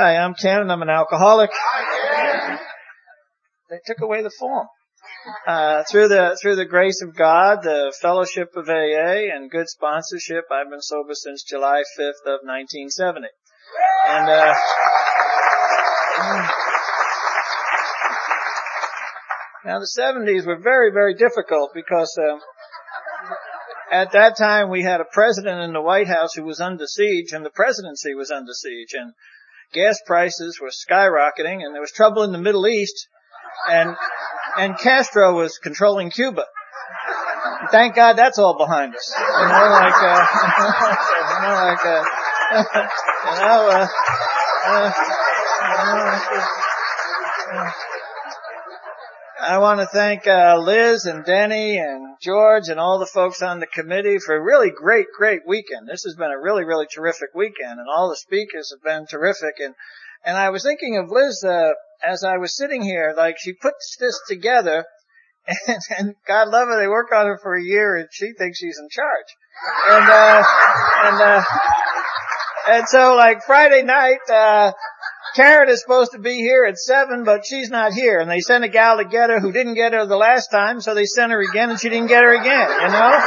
Hi, I'm Ken and I'm an alcoholic. They took away the form. Uh, through the, through the grace of God, the fellowship of AA and good sponsorship, I've been sober since July 5th of 1970. And, uh, now the 70s were very, very difficult because, um, at that time we had a president in the White House who was under siege and the presidency was under siege and gas prices were skyrocketing and there was trouble in the Middle East and, and Castro was controlling Cuba. Thank God that's all behind us. You know, like, uh, you know, like, uh, you know, uh, uh, you know, I want to thank uh, Liz and Denny and George and all the folks on the committee for a really great, great weekend. This has been a really, really terrific weekend, and all the speakers have been terrific. And and I was thinking of Liz uh, as I was sitting here, like she puts this together, and, and God love her, they work on her for a year, and she thinks she's in charge. And uh, and uh, and so like Friday night. uh Karen is supposed to be here at seven, but she's not here. And they sent a gal to get her who didn't get her the last time, so they sent her again and she didn't get her again, you know?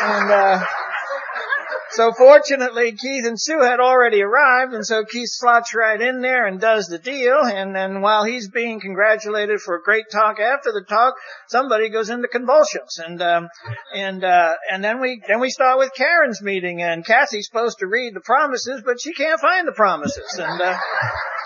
And, uh, so fortunately, Keith and Sue had already arrived, and so Keith slots right in there and does the deal. And then while he's being congratulated for a great talk after the talk, somebody goes into convulsions. And um, and uh, and then we then we start with Karen's meeting, and Kathy's supposed to read the promises, but she can't find the promises. And uh,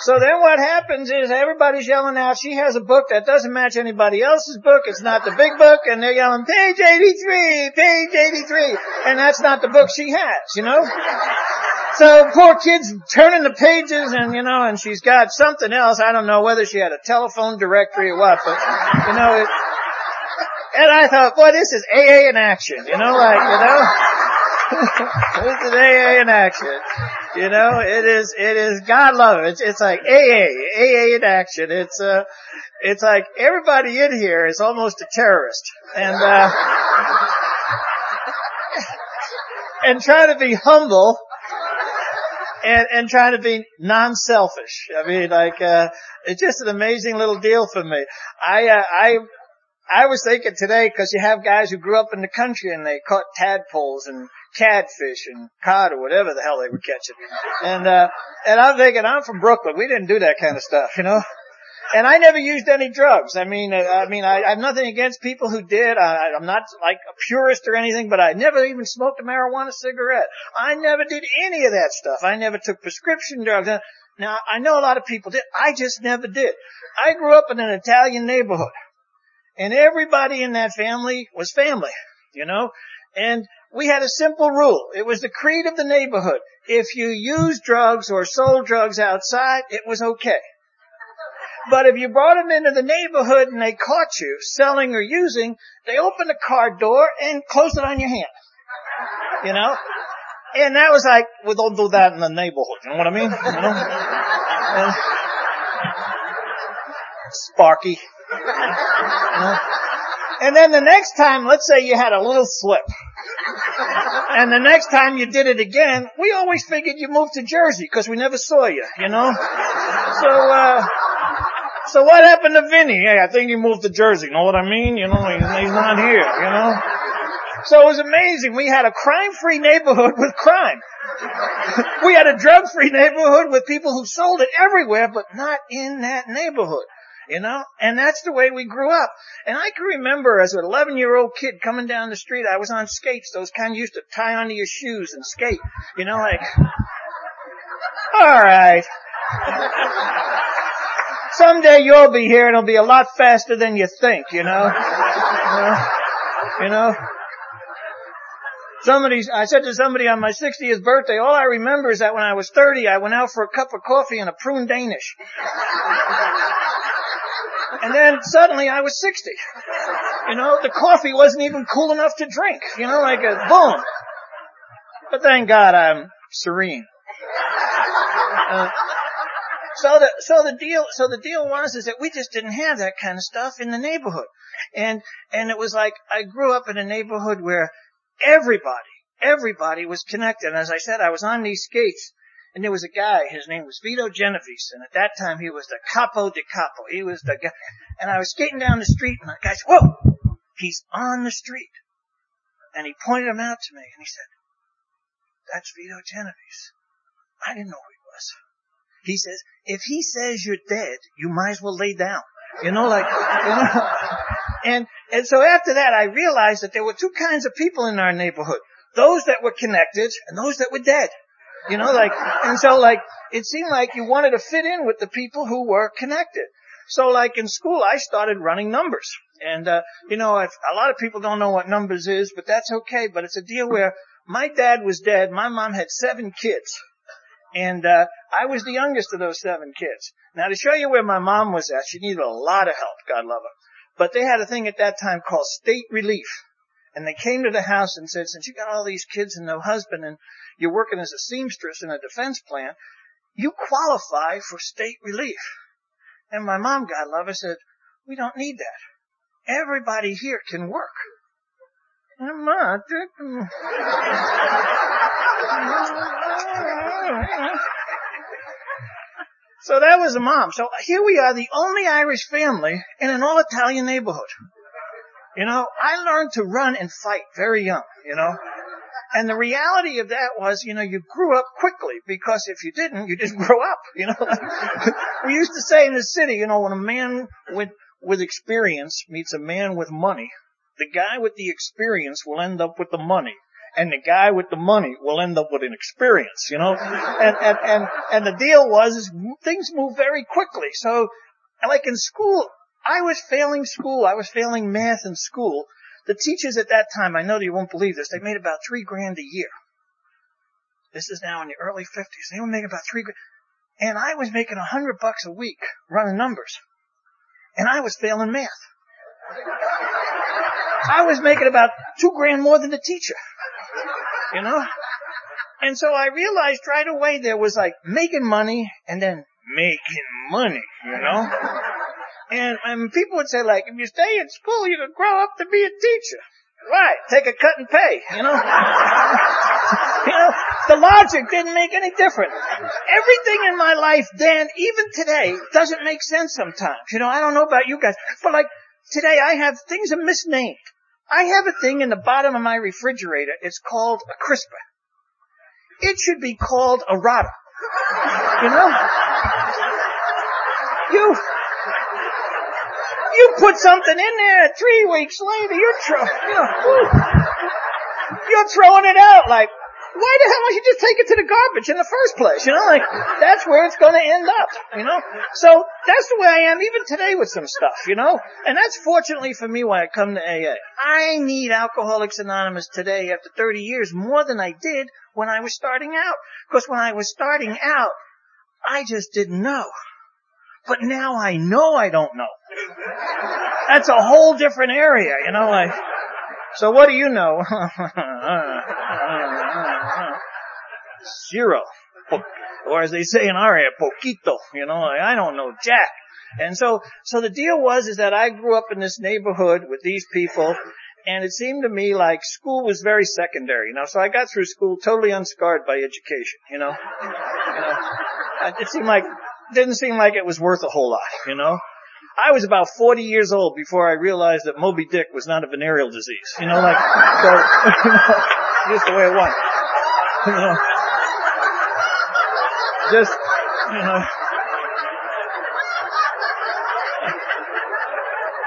so then what happens is everybody's yelling out. She has a book that doesn't match anybody else's book. It's not the big book, and they're yelling page 83, page 83, and that's not the book she you know? So poor kid's turning the pages and, you know, and she's got something else. I don't know whether she had a telephone directory or what, but, you know, it, and I thought, boy, this is AA in action, you know, like, you know? this is AA in action. You know, it is, it is, God love it. It's, it's like AA, AA in action. It's, uh, it's like everybody in here is almost a terrorist. And, uh, and trying to be humble and, and trying to be non-selfish. I mean, like, uh, it's just an amazing little deal for me. I, uh, I, I was thinking today, cause you have guys who grew up in the country and they caught tadpoles and catfish and cod or whatever the hell they were catching. And, uh, and I'm thinking, I'm from Brooklyn. We didn't do that kind of stuff, you know? And I never used any drugs. I mean, I mean, I, I have nothing against people who did. I, I'm not like a purist or anything, but I never even smoked a marijuana cigarette. I never did any of that stuff. I never took prescription drugs. Now, I know a lot of people did. I just never did. I grew up in an Italian neighborhood, and everybody in that family was family, you know, and we had a simple rule. It was the creed of the neighborhood. If you used drugs or sold drugs outside, it was okay. But if you brought them into the neighborhood and they caught you selling or using, they opened the car door and closed it on your hand. You know? And that was like, well, don't do that in the neighborhood. You know what I mean? You know? Sparky. You know? And then the next time, let's say you had a little slip. And the next time you did it again, we always figured you moved to Jersey because we never saw you, you know? So, uh, so what happened to Vinny? Hey, I think he moved to Jersey. Know what I mean? You know, he's, he's not here, you know? So it was amazing. We had a crime-free neighborhood with crime. we had a drug-free neighborhood with people who sold it everywhere, but not in that neighborhood. You know? And that's the way we grew up. And I can remember as an 11 year old kid coming down the street, I was on skates, those kind you used to tie onto your shoes and skate. You know, like, alright. Someday you'll be here and it'll be a lot faster than you think, you know? You know? You know? Somebody, I said to somebody on my 60th birthday, all I remember is that when I was 30, I went out for a cup of coffee and a prune Danish. And then suddenly I was 60. You know, the coffee wasn't even cool enough to drink. You know, like a boom. But thank God I'm serene. Uh, so the, so the deal, so the deal was is that we just didn't have that kind of stuff in the neighborhood. And, and it was like, I grew up in a neighborhood where everybody, everybody was connected. And as I said, I was on these skates And there was a guy, his name was Vito Genovese, and at that time he was the capo di capo. He was the guy. And I was skating down the street and the guy said, whoa, he's on the street. And he pointed him out to me and he said, that's Vito Genovese. I didn't know who he was. He says, if he says you're dead, you might as well lay down. You know, like, you know. And, and so after that I realized that there were two kinds of people in our neighborhood. Those that were connected and those that were dead. You know, like, and so like, it seemed like you wanted to fit in with the people who were connected. So like in school, I started running numbers. And, uh, you know, if, a lot of people don't know what numbers is, but that's okay. But it's a deal where my dad was dead. My mom had seven kids. And, uh, I was the youngest of those seven kids. Now to show you where my mom was at, she needed a lot of help, God love her. But they had a thing at that time called state relief. And they came to the house and said, since you got all these kids and no husband and you're working as a seamstress in a defense plant, you qualify for state relief. And my mom, God love her, said, we don't need that. Everybody here can work. So that was the mom. So here we are, the only Irish family in an all Italian neighborhood. You know, I learned to run and fight very young, you know. And the reality of that was, you know, you grew up quickly because if you didn't, you didn't grow up, you know. we used to say in the city, you know, when a man with, with experience meets a man with money, the guy with the experience will end up with the money and the guy with the money will end up with an experience, you know? And, and, and, and the deal was is things move very quickly. So, like in school, I was failing school. I was failing math in school. The teachers at that time, I know you won't believe this, they made about three grand a year. This is now in the early 50s. They were making about three grand. And I was making a hundred bucks a week running numbers. And I was failing math. I was making about two grand more than the teacher you know? And so I realized right away there was like making money and then making money, you know? And, and people would say like, if you stay in school, you can grow up to be a teacher. Right, take a cut and pay, you know? you know, the logic didn't make any difference. Everything in my life then, even today, doesn't make sense sometimes. You know, I don't know about you guys, but like, today I have, things are misnamed. I have a thing in the bottom of my refrigerator. It's called a crisper. It should be called a rotter. You know? You, you put something in there three weeks later, you're, tro- you know, you're throwing it out like, why the hell don't you just take it to the garbage in the first place? You know, like, that's where it's gonna end up, you know? So, that's the way I am even today with some stuff, you know? And that's fortunately for me why I come to AA. I need Alcoholics Anonymous today after 30 years more than I did when I was starting out. Because when I was starting out, I just didn't know. But now I know I don't know. That's a whole different area, you know, like, so what do you know? Zero. Or as they say in our area, poquito. You know, I don't know jack. And so, so the deal was is that I grew up in this neighborhood with these people, and it seemed to me like school was very secondary. You know, so I got through school totally unscarred by education. You know, you know, it seemed like didn't seem like it was worth a whole lot. You know, I was about 40 years old before I realized that Moby Dick was not a venereal disease. You know, like, so, you know, just the way it was. You know, just, you know.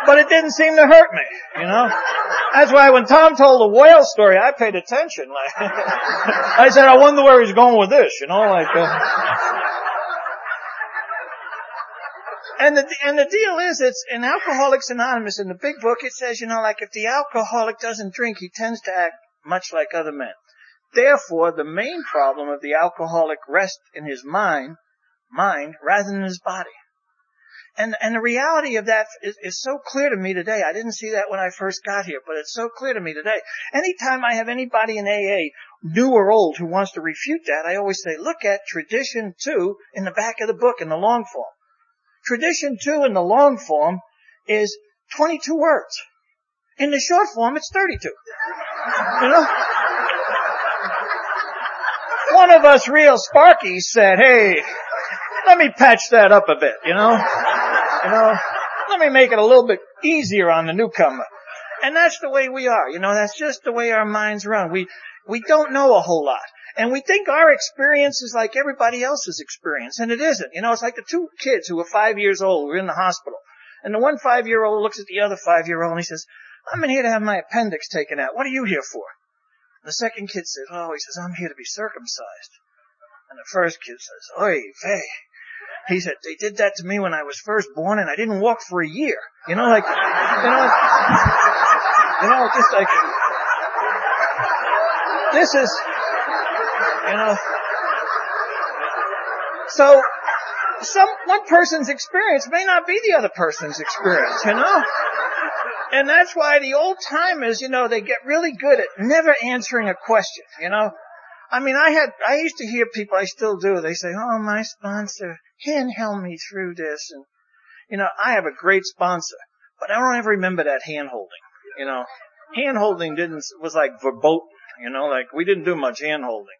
But it didn't seem to hurt me, you know. That's why when Tom told the whale story, I paid attention. Like, I said, I wonder where he's going with this, you know, like, uh, and the, and the deal is, it's in Alcoholics Anonymous in the big book, it says, you know, like if the alcoholic doesn't drink, he tends to act much like other men. Therefore, the main problem of the alcoholic rests in his mind, mind rather than his body. And, and the reality of that is, is, so clear to me today. I didn't see that when I first got here, but it's so clear to me today. Anytime I have anybody in AA, new or old, who wants to refute that, I always say, look at tradition two in the back of the book in the long form. Tradition two in the long form is 22 words. In the short form, it's 32. You know? One of us real Sparkies said, hey, let me patch that up a bit, you know? You know, let me make it a little bit easier on the newcomer. And that's the way we are, you know, that's just the way our minds run. We, we don't know a whole lot. And we think our experience is like everybody else's experience, and it isn't. You know, it's like the two kids who were five years old were in the hospital. And the one five year old looks at the other five year old and he says, I'm in here to have my appendix taken out. What are you here for? The second kid says, oh, he says, I'm here to be circumcised. And the first kid says, oy vey. He said, they did that to me when I was first born and I didn't walk for a year. You know, like, you know, you know, just like, this is, you know, so some, one person's experience may not be the other person's experience, you know? And that's why the old timers, you know, they get really good at never answering a question, you know? I mean, I had, I used to hear people, I still do, they say, oh, my sponsor hand-held me through this. And, you know, I have a great sponsor, but I don't ever remember that hand-holding, you know? Hand-holding didn't, was like verboten, you know, like we didn't do much hand-holding.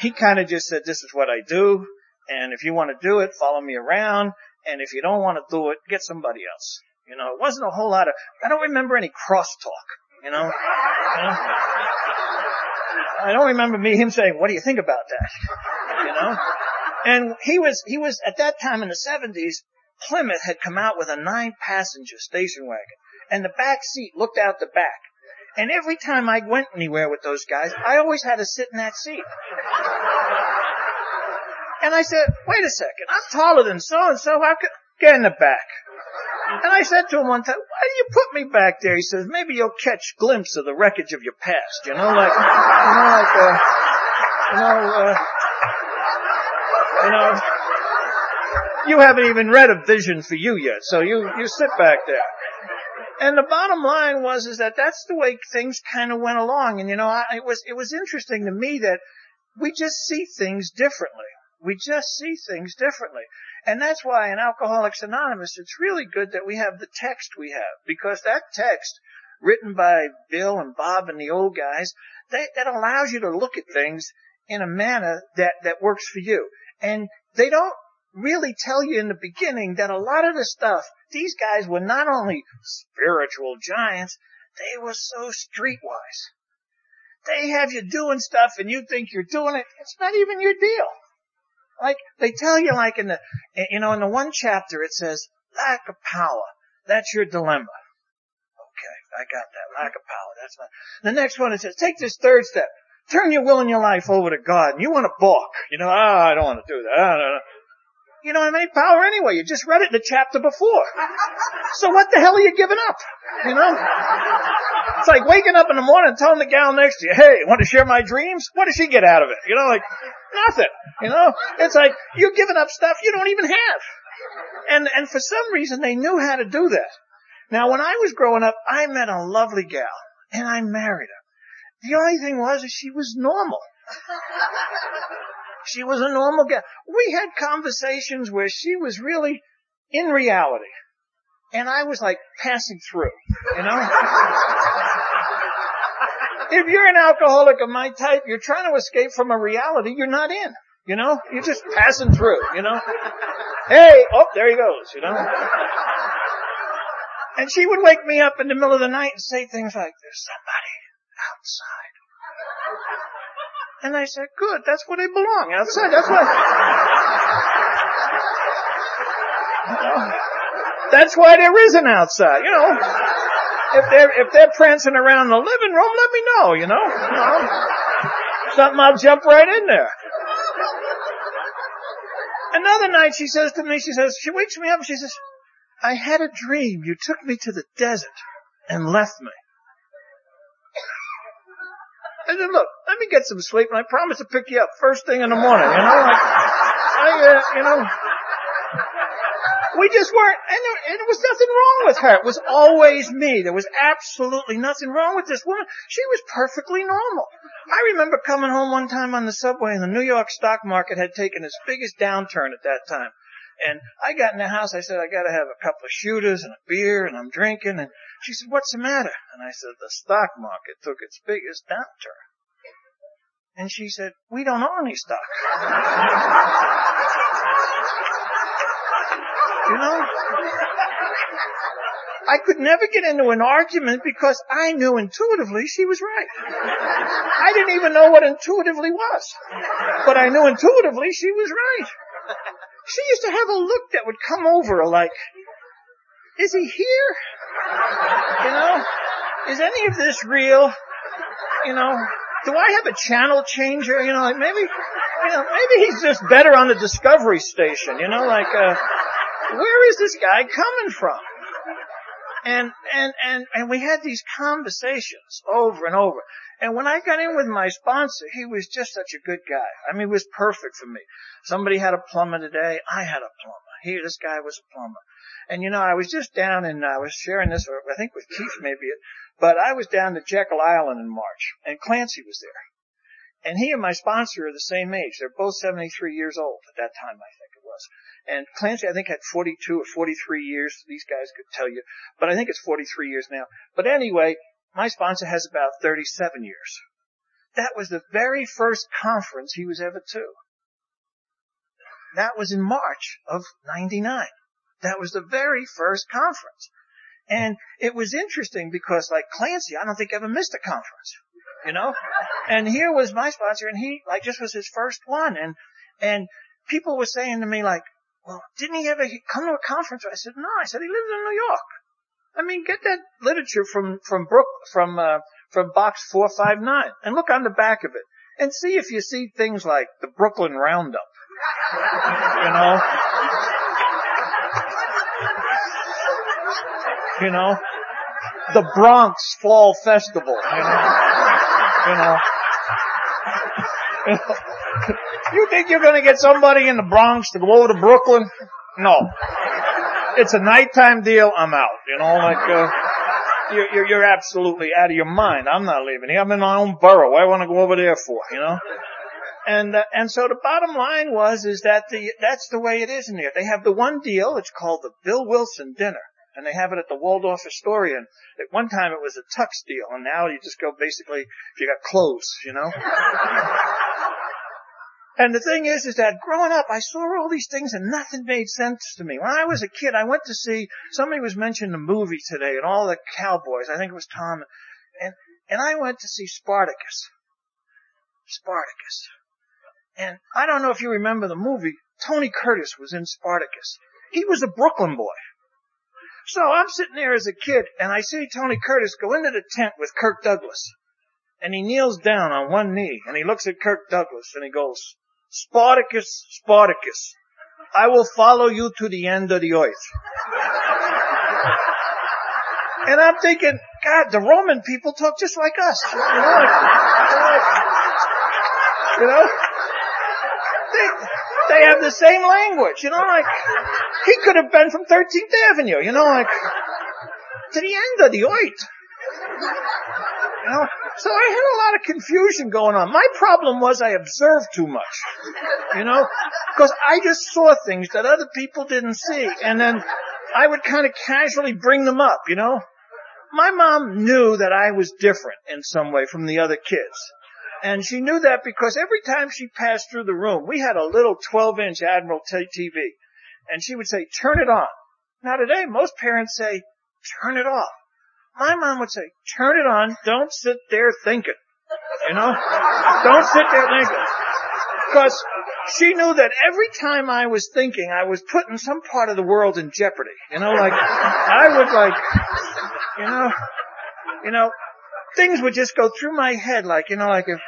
He kind of just said, this is what I do. And if you want to do it, follow me around. And if you don't want to do it, get somebody else. You know, it wasn't a whole lot of, I don't remember any crosstalk, you know? you know? I don't remember me, him saying, what do you think about that? You know? And he was, he was, at that time in the 70s, Plymouth had come out with a nine passenger station wagon. And the back seat looked out the back. And every time I went anywhere with those guys, I always had to sit in that seat. And I said, wait a second, I'm taller than so and so, how could, get in the back. And I said to him one time, why do you put me back there? He says, maybe you'll catch glimpse of the wreckage of your past, you know, like, you know, like, uh, you know, uh, you know, you haven't even read a vision for you yet, so you, you sit back there. And the bottom line was, is that that's the way things kind of went along. And you know, I, it was, it was interesting to me that we just see things differently. We just see things differently. And that's why in Alcoholics Anonymous, it's really good that we have the text we have, because that text, written by Bill and Bob and the old guys, they, that allows you to look at things in a manner that, that works for you. And they don't really tell you in the beginning that a lot of the stuff, these guys were not only spiritual giants, they were so streetwise. They have you doing stuff and you think you're doing it. It's not even your deal. Like, they tell you like in the, you know, in the one chapter it says, lack of power. That's your dilemma. Okay, I got that. Lack of power. That's not. The next one it says, take this third step. Turn your will and your life over to God. And you want to balk. You know, ah, oh, I don't want to do that. I don't know. You don't have any power anyway. You just read it in the chapter before. So what the hell are you giving up? You know? It's like waking up in the morning and telling the gal next to you, hey, want to share my dreams? What does she get out of it? You know, like, nothing. You know? It's like, you're giving up stuff you don't even have. And, and for some reason they knew how to do that. Now when I was growing up, I met a lovely gal, and I married her. The only thing was, that she was normal. She was a normal gal. We had conversations where she was really in reality. And I was like passing through, you know? if you're an alcoholic of my type, you're trying to escape from a reality you're not in. You know? You're just passing through, you know? Hey, oh, there he goes, you know? And she would wake me up in the middle of the night and say things like, there's somebody outside. And I said, good, that's where they belong, outside, that's why. that's why there is an outside, you know. If they're, if they're prancing around the living room, let me know, you know. Something I'll jump right in there. Another night she says to me, she says, she wakes me up she says, I had a dream. You took me to the desert and left me. I said, look, let me get some sleep and I promise to pick you up first thing in the morning, you know, like, I, uh, you know, we just weren't, and there, and there was nothing wrong with her. It was always me. There was absolutely nothing wrong with this woman. She was perfectly normal. I remember coming home one time on the subway and the New York stock market had taken its biggest downturn at that time. And I got in the house, I said, I gotta have a couple of shooters and a beer and I'm drinking and she said, what's the matter? And I said, the stock market took its biggest downturn. And she said, we don't own any stock. you know? I could never get into an argument because I knew intuitively she was right. I didn't even know what intuitively was. But I knew intuitively she was right. She used to have a look that would come over her like, is he here? You know? Is any of this real? You know? Do I have a channel changer? You know, like maybe, you know, maybe he's just better on the Discovery Station, you know, like, uh, where is this guy coming from? And, and, and, and we had these conversations over and over. And when I got in with my sponsor, he was just such a good guy. I mean, he was perfect for me. Somebody had a plumber today. I had a plumber. Here, this guy was a plumber. And you know, I was just down and I was sharing this, I think with Keith maybe, but I was down to Jekyll Island in March and Clancy was there. And he and my sponsor are the same age. They're both 73 years old at that time, I think And Clancy, I think, had 42 or 43 years. These guys could tell you, but I think it's 43 years now. But anyway, my sponsor has about 37 years. That was the very first conference he was ever to. That was in March of 99. That was the very first conference. And it was interesting because like Clancy, I don't think ever missed a conference, you know? And here was my sponsor and he like just was his first one. And, and people were saying to me like, well, didn't he ever come to a conference? I said, no, I said he lives in New York. I mean, get that literature from, from Brook, from, uh, from box 459 and look on the back of it and see if you see things like the Brooklyn Roundup. You know? You know? The Bronx Fall Festival, you know? You know? You know? You think you're gonna get somebody in the Bronx to go over to Brooklyn? No. It's a nighttime deal, I'm out. You know, like, uh, you're, you're, you're absolutely out of your mind. I'm not leaving here. I'm in my own borough. What I want to go over there for, you know? And, uh, and so the bottom line was, is that the, that's the way it is in here. They have the one deal, it's called the Bill Wilson Dinner. And they have it at the Waldorf Astoria. And At one time it was a tux deal, and now you just go basically, if you got clothes, you know? And the thing is, is that growing up, I saw all these things and nothing made sense to me. When I was a kid, I went to see, somebody was mentioning the movie today and all the cowboys. I think it was Tom. And, and I went to see Spartacus. Spartacus. And I don't know if you remember the movie. Tony Curtis was in Spartacus. He was a Brooklyn boy. So I'm sitting there as a kid and I see Tony Curtis go into the tent with Kirk Douglas. And he kneels down on one knee and he looks at Kirk Douglas and he goes, Spartacus, Spartacus, I will follow you to the end of the earth. and I'm thinking, God, the Roman people talk just like us. You know, you know? They, they have the same language, you know, like, he could have been from 13th Avenue, you know, like, to the end of the earth. You know? So I had a lot of confusion going on. My problem was I observed too much. You know? Because I just saw things that other people didn't see. And then I would kind of casually bring them up, you know? My mom knew that I was different in some way from the other kids. And she knew that because every time she passed through the room, we had a little 12 inch Admiral TV. And she would say, turn it on. Now today, most parents say, turn it off my mom would say, turn it on. Don't sit there thinking. You know? Don't sit there thinking. Because she knew that every time I was thinking, I was putting some part of the world in jeopardy. You know, like, I would like, you know, you know, things would just go through my head like, you know, like if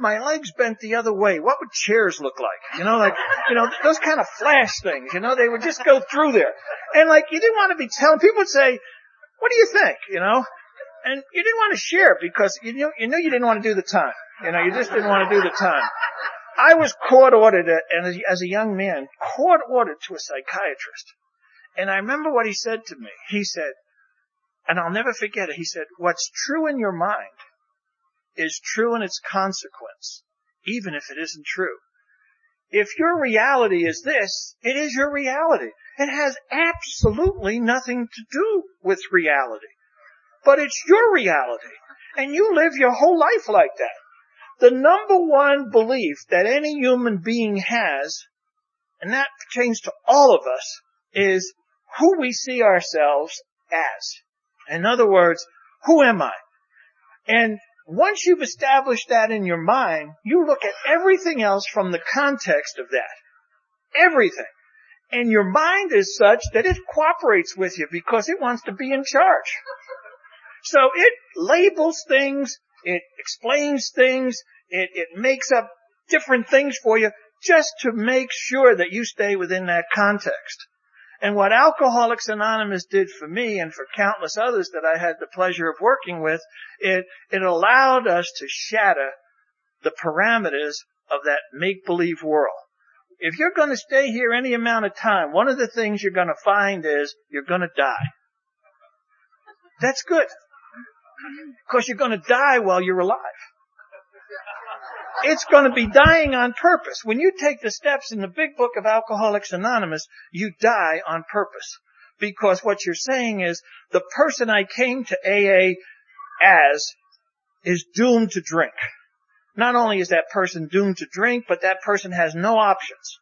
my legs bent the other way, what would chairs look like? You know, like, you know, those kind of flash things, you know, they would just go through there. And like, you didn't want to be telling, people would say, what do you think? You know? And you didn't want to share because you knew, you knew you didn't want to do the time. You know, you just didn't want to do the time. I was court ordered and as a young man, court ordered to a psychiatrist. And I remember what he said to me. He said, and I'll never forget it. He said, what's true in your mind is true in its consequence, even if it isn't true. If your reality is this, it is your reality. It has absolutely nothing to do with reality. But it's your reality. And you live your whole life like that. the number one belief that any human being has, and that pertains to all of us, is who we see ourselves as. In other words, who am I? And once you've established that in your mind, you look at everything else from the context of that. Everything. And your mind is such that it cooperates with you because it wants to be in charge. So it labels things, it explains things, it, it makes up different things for you just to make sure that you stay within that context. And what Alcoholics Anonymous did for me and for countless others that I had the pleasure of working with, it, it allowed us to shatter the parameters of that make-believe world. If you're going to stay here any amount of time, one of the things you're going to find is you're going to die. That's good. Because you're going to die while you're alive. It's going to be dying on purpose. When you take the steps in the big book of Alcoholics Anonymous, you die on purpose. Because what you're saying is, the person I came to AA as is doomed to drink. Not only is that person doomed to drink, but that person has no options.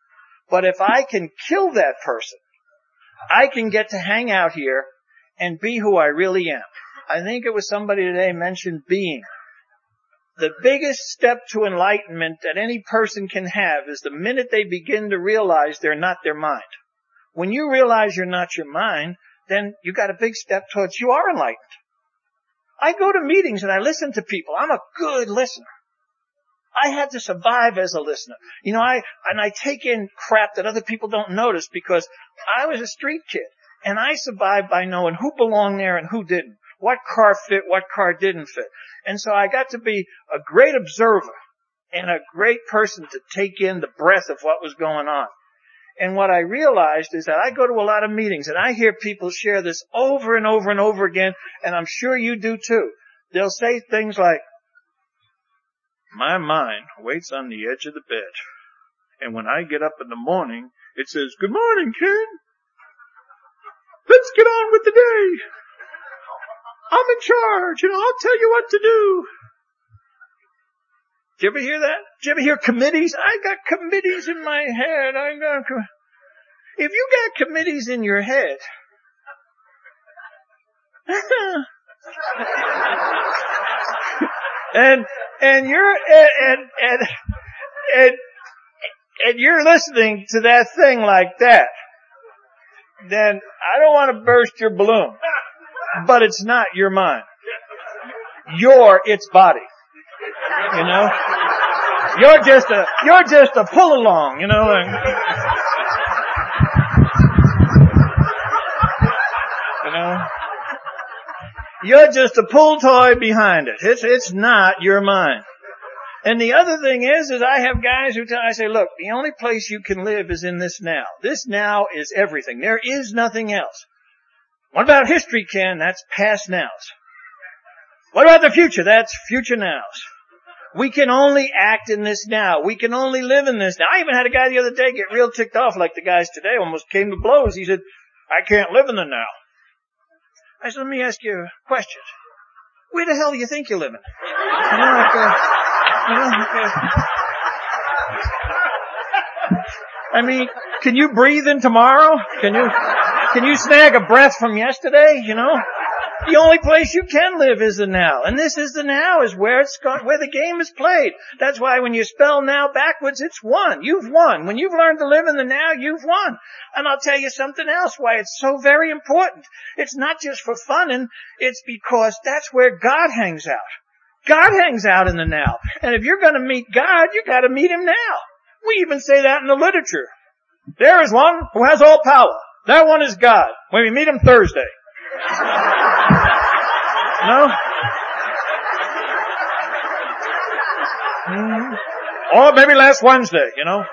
But if I can kill that person, I can get to hang out here and be who I really am. I think it was somebody today mentioned being the biggest step to enlightenment that any person can have is the minute they begin to realize they're not their mind. When you realize you're not your mind, then you got a big step towards you are enlightened. I go to meetings and I listen to people. I'm a good listener. I had to survive as a listener. You know, I, and I take in crap that other people don't notice because I was a street kid and I survived by knowing who belonged there and who didn't what car fit, what car didn't fit. And so I got to be a great observer and a great person to take in the breath of what was going on. And what I realized is that I go to a lot of meetings and I hear people share this over and over and over again, and I'm sure you do too. They'll say things like, my mind waits on the edge of the bed. And when I get up in the morning, it says, good morning, Ken. Let's get on with the day. I'm in charge and I'll tell you what to do. Did you ever hear that? Did you ever hear committees? I got committees in my head. I got, com- if you got committees in your head, and, and you're, and, and, and, and, you're listening to that thing like that, then I don't want to burst your balloon but it's not your mind. You're its body. You know? You're just a, you're just a pull along, you know, and, you know? You're just a pull toy behind it. It's, it's not your mind. And the other thing is, is I have guys who tell, I say, look, the only place you can live is in this now. This now is everything. There is nothing else. What about history, Ken? That's past nows. What about the future? That's future nows. We can only act in this now. We can only live in this now. I even had a guy the other day get real ticked off like the guys today almost came to blows. He said, I can't live in the now. I said, let me ask you a question. Where the hell do you think you're living? You know, like, uh, you know, like, uh, I mean, can you breathe in tomorrow? Can you? Can you snag a breath from yesterday? You know? The only place you can live is the now. And this is the now is where it's gone, where the game is played. That's why when you spell now backwards, it's won. You've won. When you've learned to live in the now, you've won. And I'll tell you something else why it's so very important. It's not just for fun and it's because that's where God hangs out. God hangs out in the now. And if you're gonna meet God, you gotta meet Him now. We even say that in the literature. There is one who has all power. That one is God. When we meet him Thursday. No? Mm-hmm. Or maybe last Wednesday, you know?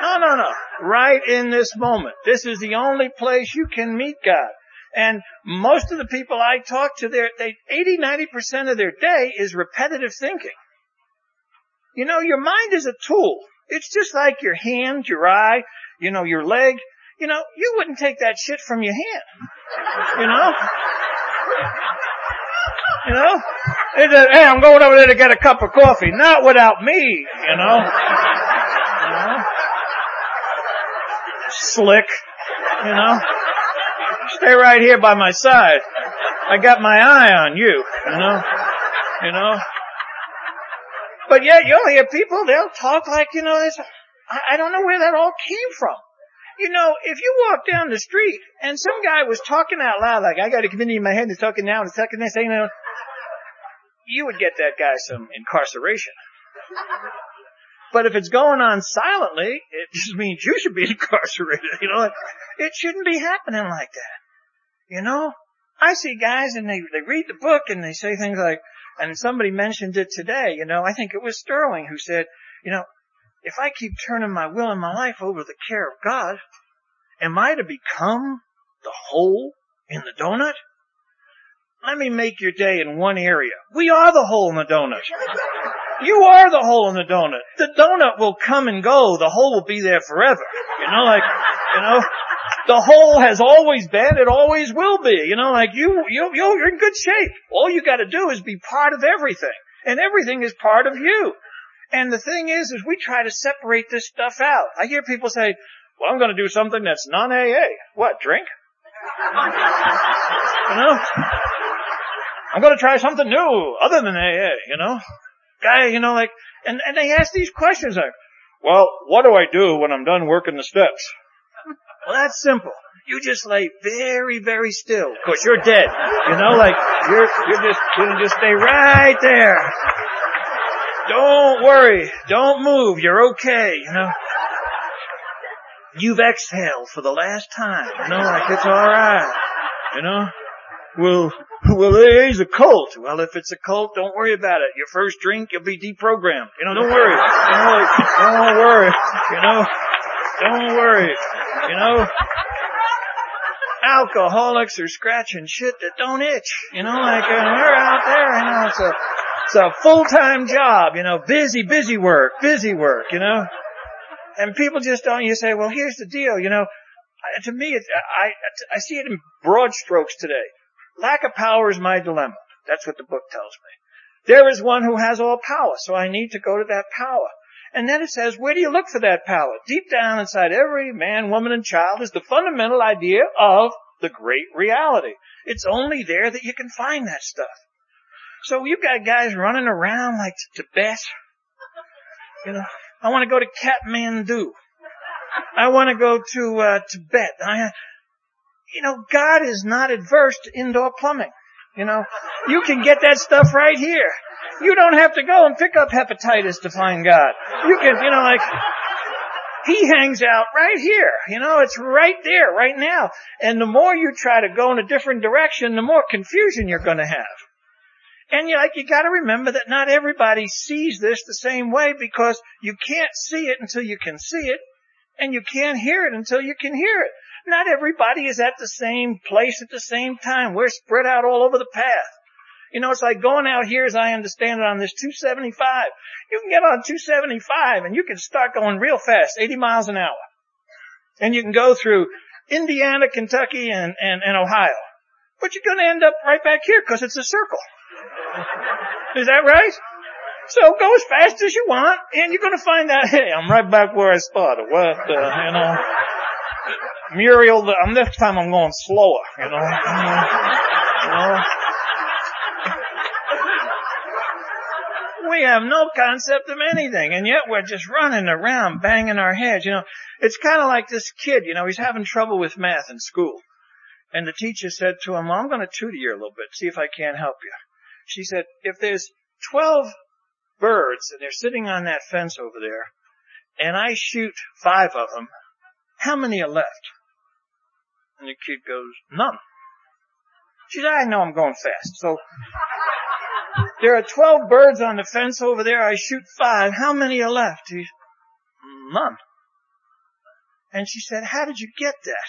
No, no, no. Right in this moment. This is the only place you can meet God. And most of the people I talk to, they 80, 90% of their day is repetitive thinking. You know, your mind is a tool. It's just like your hand, your eye, you know, your leg you know, you wouldn't take that shit from your hand. You know? You know? He said, hey, I'm going over there to get a cup of coffee. Not without me, you know. You know? Slick, you know. Stay right here by my side. I got my eye on you, you know. You know. But yet you'll hear people, they'll talk like, you know, this, I don't know where that all came from. You know, if you walk down the street and some guy was talking out loud, like I got a committee in my head that's talking now and second this, you know, you would get that guy some incarceration. But if it's going on silently, it just means you should be incarcerated. You know, it shouldn't be happening like that. You know, I see guys and they they read the book and they say things like, and somebody mentioned it today. You know, I think it was Sterling who said, you know, if I keep turning my will and my life over to the care of God, am I to become the hole in the donut? Let me make your day in one area. We are the hole in the donut. You are the hole in the donut. The donut will come and go. The hole will be there forever. You know, like, you know, the hole has always been, it always will be. You know, like you, you, you're in good shape. All you gotta do is be part of everything. And everything is part of you. And the thing is, is we try to separate this stuff out. I hear people say, well, I'm gonna do something that's non-AA. What, drink? you know? I'm gonna try something new, other than AA, you know? Guy, you know, like, and, and they ask these questions like, well, what do I do when I'm done working the steps? Well, that's simple. You just lay very, very still. Of course, you're dead. You know, like, you're, you're just, you just stay right there. Don't worry. Don't move. You're okay, you know. You've exhaled for the last time. You know, like it's alright. You know? Well, well, he's a cult. Well, if it's a cult, don't worry about it. Your first drink, you'll be deprogrammed. You know, don't worry. You know, like, don't worry. You know, don't worry. You know, alcoholics are scratching shit that don't itch. You know, like, and we're out there, you know, it's a, it's a full-time job, you know, busy, busy work, busy work, you know. And people just don't, you say, well, here's the deal, you know, to me, it, I, I see it in broad strokes today. Lack of power is my dilemma. That's what the book tells me. There is one who has all power, so I need to go to that power. And then it says, where do you look for that power? Deep down inside every man, woman, and child is the fundamental idea of the great reality. It's only there that you can find that stuff. So you've got guys running around like Tibet. You know, I want to go to Kathmandu. I want to go to uh, Tibet. I, you know, God is not adverse to indoor plumbing. You know, you can get that stuff right here. You don't have to go and pick up hepatitis to find God. You can, you know, like, He hangs out right here. You know, it's right there, right now. And the more you try to go in a different direction, the more confusion you're gonna have. And you like, you gotta remember that not everybody sees this the same way because you can't see it until you can see it, and you can't hear it until you can hear it. Not everybody is at the same place at the same time. We're spread out all over the path. You know, it's like going out here as I understand it on this 275. You can get on 275 and you can start going real fast, 80 miles an hour. And you can go through Indiana, Kentucky, and, and, and Ohio. But you're gonna end up right back here because it's a circle. Is that right? So go as fast as you want and you're gonna find out, hey, I'm right back where I started. What, you know. Muriel, the, um, next time I'm going slower, you know. You know. We have no concept of anything, and yet we're just running around banging our heads, you know. It's kind of like this kid, you know, he's having trouble with math in school. And the teacher said to him, well, I'm going to tutor you a little bit, see if I can't help you. She said, if there's 12 birds and they're sitting on that fence over there, and I shoot five of them, how many are left? And the kid goes, none. She said, I know I'm going fast. So there are 12 birds on the fence over there. I shoot five. How many are left? He, none. And she said, how did you get that?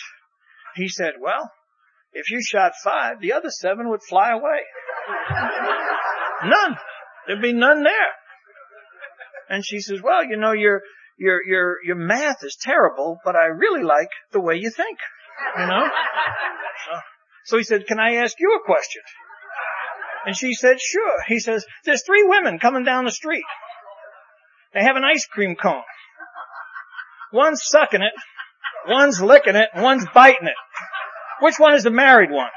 He said, well, if you shot five, the other seven would fly away. None. There'd be none there. And she says, well, you know, your, your, your, your math is terrible, but I really like the way you think. You know? So, so he said, can I ask you a question? And she said, sure. He says, there's three women coming down the street. They have an ice cream cone. One's sucking it, one's licking it, and one's biting it. Which one is the married one?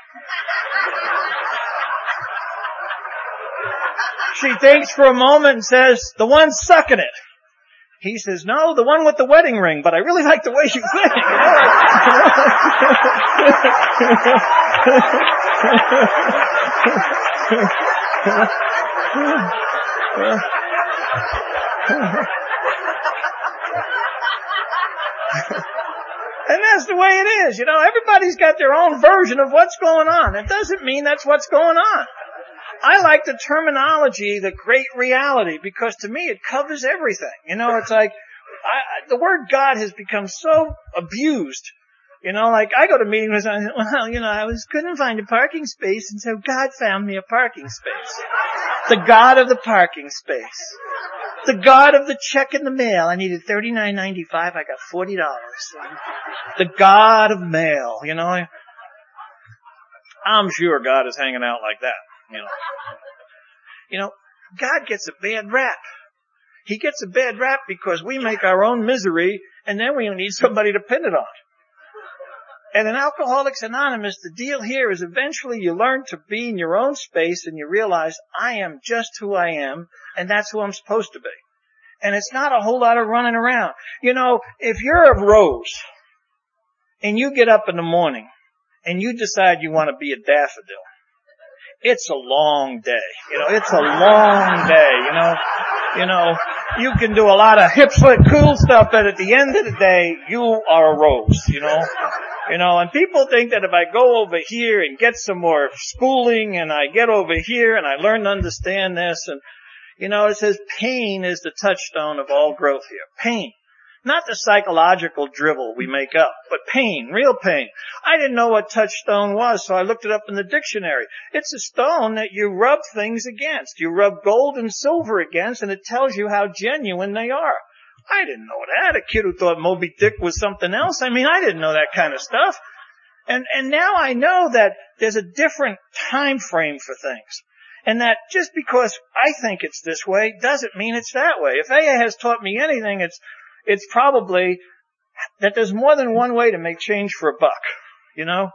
She thinks for a moment and says, the one sucking it. He says, no, the one with the wedding ring, but I really like the way you think. and that's the way it is. You know, everybody's got their own version of what's going on. It doesn't mean that's what's going on. I like the terminology, the great reality, because to me it covers everything. You know, it's like, I, the word God has become so abused. You know, like I go to meetings and I, well, you know, I was couldn't find a parking space and so God found me a parking space. The God of the parking space. The God of the check in the mail. I needed thirty nine ninety five. I got forty dollars. The God of mail. You know, I'm sure God is hanging out like that. You know, you know, God gets a bad rap. He gets a bad rap because we make our own misery and then we need somebody to pin it on. And in Alcoholics Anonymous, the deal here is eventually you learn to be in your own space and you realize I am just who I am and that's who I'm supposed to be. And it's not a whole lot of running around. You know, if you're a rose and you get up in the morning and you decide you want to be a daffodil, it's a long day. You know, it's a long day, you know. You know, you can do a lot of hip slick cool stuff, but at the end of the day, you are a rose, you know. You know, and people think that if I go over here and get some more schooling and I get over here and I learn to understand this and, you know, it says pain is the touchstone of all growth here. Pain. Not the psychological drivel we make up, but pain, real pain. I didn't know what touchstone was, so I looked it up in the dictionary. It's a stone that you rub things against. You rub gold and silver against, and it tells you how genuine they are. I didn't know that. A kid who thought Moby Dick was something else. I mean, I didn't know that kind of stuff. And, and now I know that there's a different time frame for things. And that just because I think it's this way doesn't mean it's that way. If AA has taught me anything, it's it's probably that there's more than one way to make change for a buck. You know?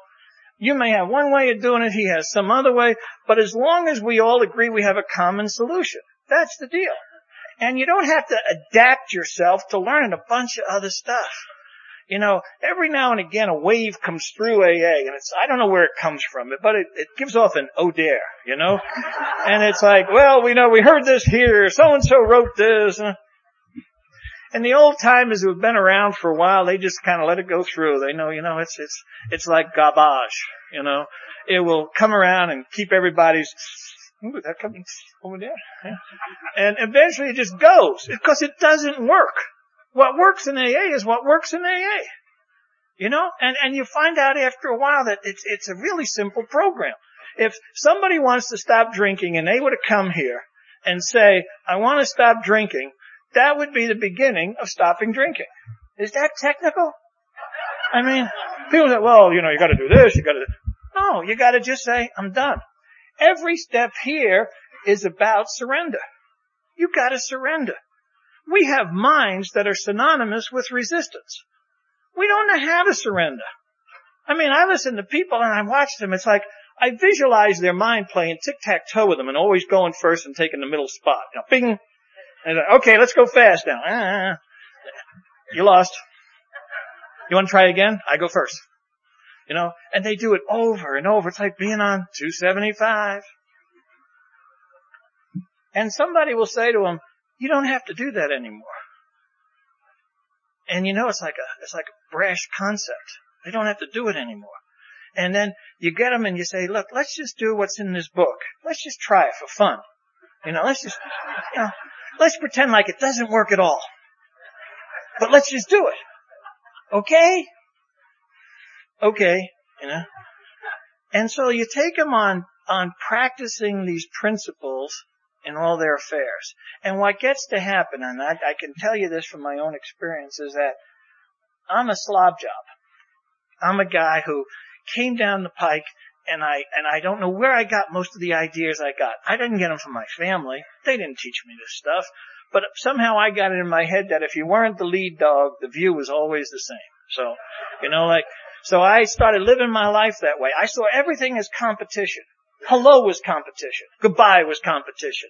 You may have one way of doing it, he has some other way, but as long as we all agree we have a common solution, that's the deal. And you don't have to adapt yourself to learning a bunch of other stuff. You know, every now and again a wave comes through AA and it's, I don't know where it comes from, but it, it gives off an oh you know? and it's like, well, we know we heard this here, so and so wrote this. And the old timers who have been around for a while, they just kind of let it go through. They know, you know, it's, it's, it's like garbage, you know. It will come around and keep everybody's, ooh, that coming over there. Yeah. And eventually it just goes because it doesn't work. What works in AA is what works in AA. You know, and, and you find out after a while that it's, it's a really simple program. If somebody wants to stop drinking and they were to come here and say, I want to stop drinking, that would be the beginning of stopping drinking. Is that technical? I mean, people say, well, you know, you gotta do this, you gotta, no, you gotta just say, I'm done. Every step here is about surrender. You gotta surrender. We have minds that are synonymous with resistance. We don't know how to surrender. I mean, I listen to people and I watch them, it's like, I visualize their mind playing tic-tac-toe with them and always going first and taking the middle spot. You know, bing, and okay, let's go fast now. Ah, you lost. You want to try again? I go first. You know, and they do it over and over. It's like being on 275. And somebody will say to them, you don't have to do that anymore. And you know, it's like a, it's like a brash concept. They don't have to do it anymore. And then you get them and you say, look, let's just do what's in this book. Let's just try it for fun. You know, let's just, you know, Let's pretend like it doesn't work at all. But let's just do it. Okay? Okay, you know. And so you take them on, on practicing these principles in all their affairs. And what gets to happen, and I, I can tell you this from my own experience, is that I'm a slob job. I'm a guy who came down the pike and I, and I don't know where I got most of the ideas I got. I didn't get them from my family. They didn't teach me this stuff. But somehow I got it in my head that if you weren't the lead dog, the view was always the same. So, you know, like, so I started living my life that way. I saw everything as competition. Hello was competition. Goodbye was competition.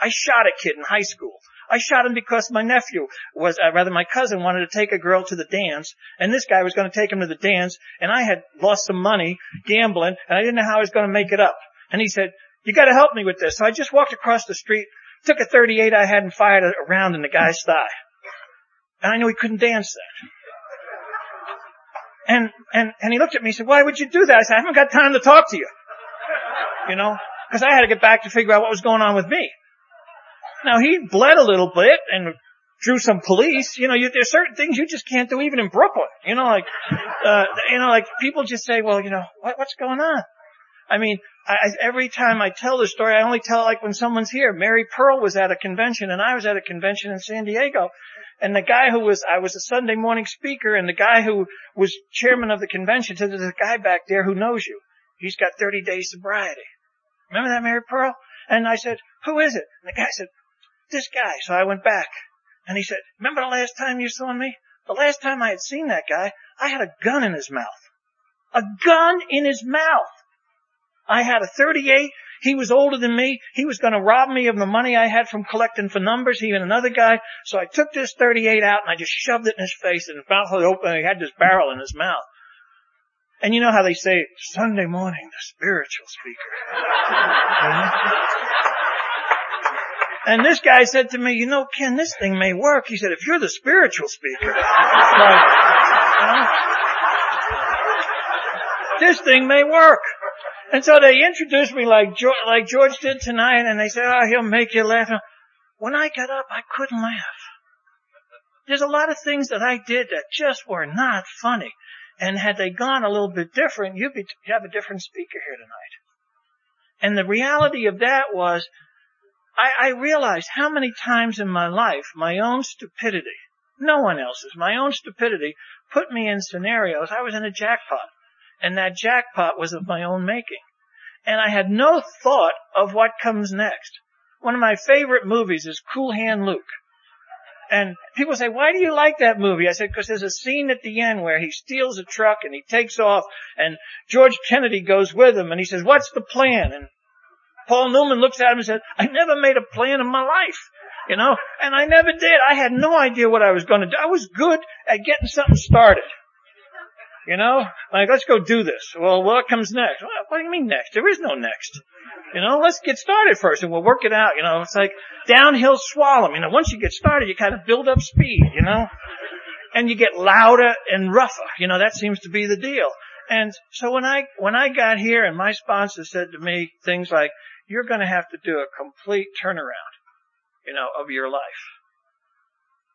I shot a kid in high school. I shot him because my nephew was, uh, rather my cousin wanted to take a girl to the dance, and this guy was going to take him to the dance, and I had lost some money gambling, and I didn't know how I was going to make it up. And he said, you gotta help me with this. So I just walked across the street, took a 38 I had and fired a round in the guy's thigh. And I knew he couldn't dance that. And, and, and he looked at me and said, why would you do that? I said, I haven't got time to talk to you. You know, cause I had to get back to figure out what was going on with me. Now he bled a little bit and drew some police. You know, you, there's certain things you just can't do even in Brooklyn. You know, like, uh, you know, like people just say, well, you know, what, what's going on? I mean, I, I, every time I tell the story, I only tell it like when someone's here. Mary Pearl was at a convention and I was at a convention in San Diego. And the guy who was, I was a Sunday morning speaker and the guy who was chairman of the convention said, there's a guy back there who knows you. He's got 30 days sobriety. Remember that Mary Pearl? And I said, who is it? And the guy said, this guy. So I went back and he said, remember the last time you saw me? The last time I had seen that guy, I had a gun in his mouth. A gun in his mouth. I had a 38. He was older than me. He was going to rob me of the money I had from collecting for numbers. He and another guy. So I took this 38 out and I just shoved it in his face and his mouth was open. He had this barrel in his mouth. And you know how they say, Sunday morning, the spiritual speaker. And this guy said to me, you know, Ken, this thing may work. He said, if you're the spiritual speaker, like, this thing may work. And so they introduced me like George, like George did tonight, and they said, oh, he'll make you laugh. When I got up, I couldn't laugh. There's a lot of things that I did that just were not funny. And had they gone a little bit different, you'd, be, you'd have a different speaker here tonight. And the reality of that was I, I realized how many times in my life my own stupidity, no one else's, my own stupidity put me in scenarios. I was in a jackpot and that jackpot was of my own making. And I had no thought of what comes next. One of my favorite movies is Cool Hand Luke. And people say, why do you like that movie? I said, because there's a scene at the end where he steals a truck and he takes off and George Kennedy goes with him and he says, what's the plan? And Paul Newman looks at him and said, I never made a plan in my life. You know, and I never did. I had no idea what I was going to do. I was good at getting something started. You know, like let's go do this. Well, what comes next? What do you mean next? There is no next. You know, let's get started first and we'll work it out. You know, it's like downhill slalom. You know, once you get started, you kind of build up speed, you know, and you get louder and rougher. You know, that seems to be the deal. And so when I, when I got here and my sponsor said to me things like, you're going to have to do a complete turnaround, you know, of your life.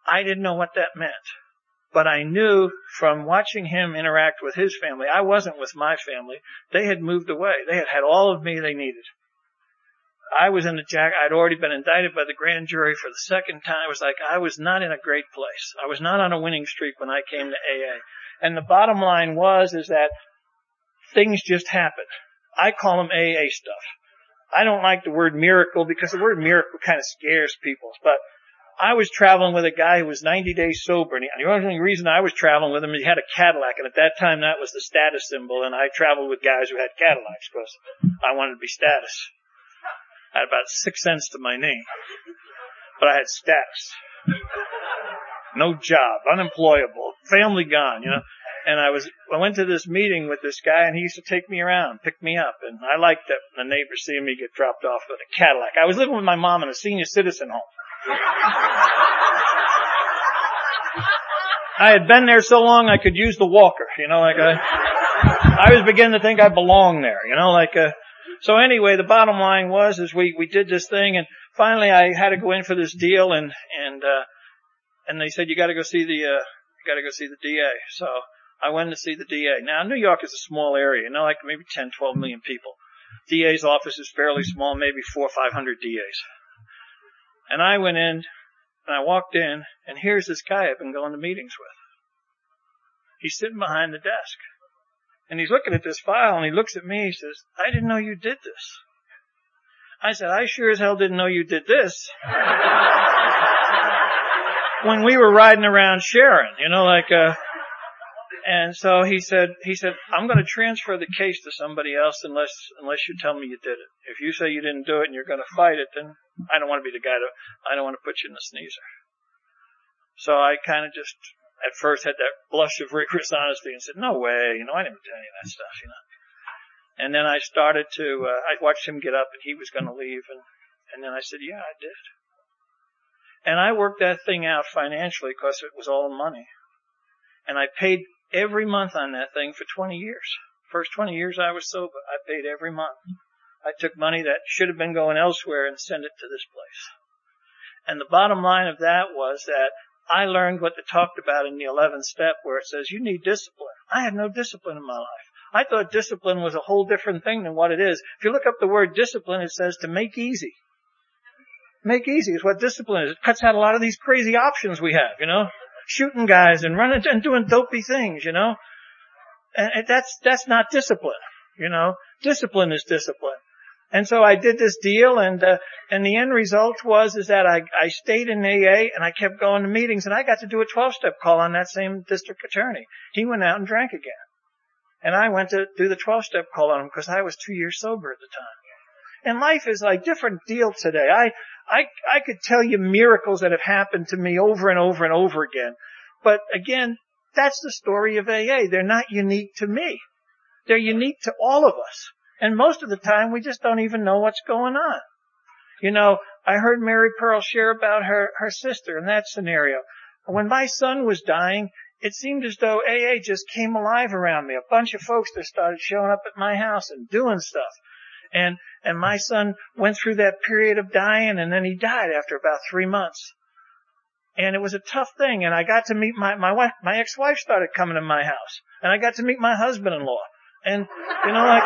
I didn't know what that meant, but I knew from watching him interact with his family, I wasn't with my family. They had moved away. They had had all of me they needed. I was in the jack. I'd already been indicted by the grand jury for the second time. I was like, I was not in a great place. I was not on a winning streak when I came to AA. And the bottom line was, is that things just happened. I call them AA stuff. I don't like the word miracle because the word miracle kind of scares people, but I was traveling with a guy who was 90 days sober, and the only reason I was traveling with him is he had a Cadillac, and at that time that was the status symbol, and I traveled with guys who had Cadillacs because I wanted to be status. I had about six cents to my name, but I had status. No job, unemployable, family gone, you know and I was I went to this meeting with this guy, and he used to take me around, pick me up, and I liked that the neighbors seeing me get dropped off with a Cadillac. I was living with my mom in a senior citizen home. I had been there so long I could use the walker, you know, like I, I was beginning to think I belonged there, you know, like uh so anyway, the bottom line was is we we did this thing, and finally I had to go in for this deal, and and uh and they said you got to go see the uh you got to go see the DA. So I went to see the DA. Now, New York is a small area, you know, like maybe 10, 12 million people. DA's office is fairly small, maybe four or 500 DAs. And I went in, and I walked in, and here's this guy I've been going to meetings with. He's sitting behind the desk. And he's looking at this file and he looks at me. He says, I didn't know you did this. I said, I sure as hell didn't know you did this. when we were riding around Sharon, you know, like, uh, and so he said, he said, I'm going to transfer the case to somebody else unless, unless you tell me you did it. If you say you didn't do it and you're going to fight it, then I don't want to be the guy to, I don't want to put you in the sneezer. So I kind of just, at first had that blush of rigorous honesty and said, no way, you know, I didn't do any of that stuff, you know. And then I started to, uh, I watched him get up and he was going to leave and, and then I said, yeah, I did. And I worked that thing out financially because it was all money. And I paid every month on that thing for 20 years. First 20 years I was sober, I paid every month. I took money that should have been going elsewhere and sent it to this place. And the bottom line of that was that I learned what they talked about in the 11th step where it says you need discipline. I had no discipline in my life. I thought discipline was a whole different thing than what it is. If you look up the word discipline, it says to make easy. Make easy is what discipline is. It cuts out a lot of these crazy options we have, you know? Shooting guys and running and doing dopey things, you know? And that's, that's not discipline, you know? Discipline is discipline. And so I did this deal and, uh, and the end result was is that I, I stayed in AA and I kept going to meetings and I got to do a 12 step call on that same district attorney. He went out and drank again. And I went to do the 12 step call on him because I was two years sober at the time. And life is like different deal today. I, I, I could tell you miracles that have happened to me over and over and over again. But again, that's the story of AA. They're not unique to me. They're unique to all of us. And most of the time we just don't even know what's going on. You know, I heard Mary Pearl share about her, her sister in that scenario. When my son was dying, it seemed as though AA just came alive around me. A bunch of folks that started showing up at my house and doing stuff. And, and my son went through that period of dying and then he died after about three months. And it was a tough thing. And I got to meet my, my wife, my ex-wife started coming to my house and I got to meet my husband-in-law. And, you know, like,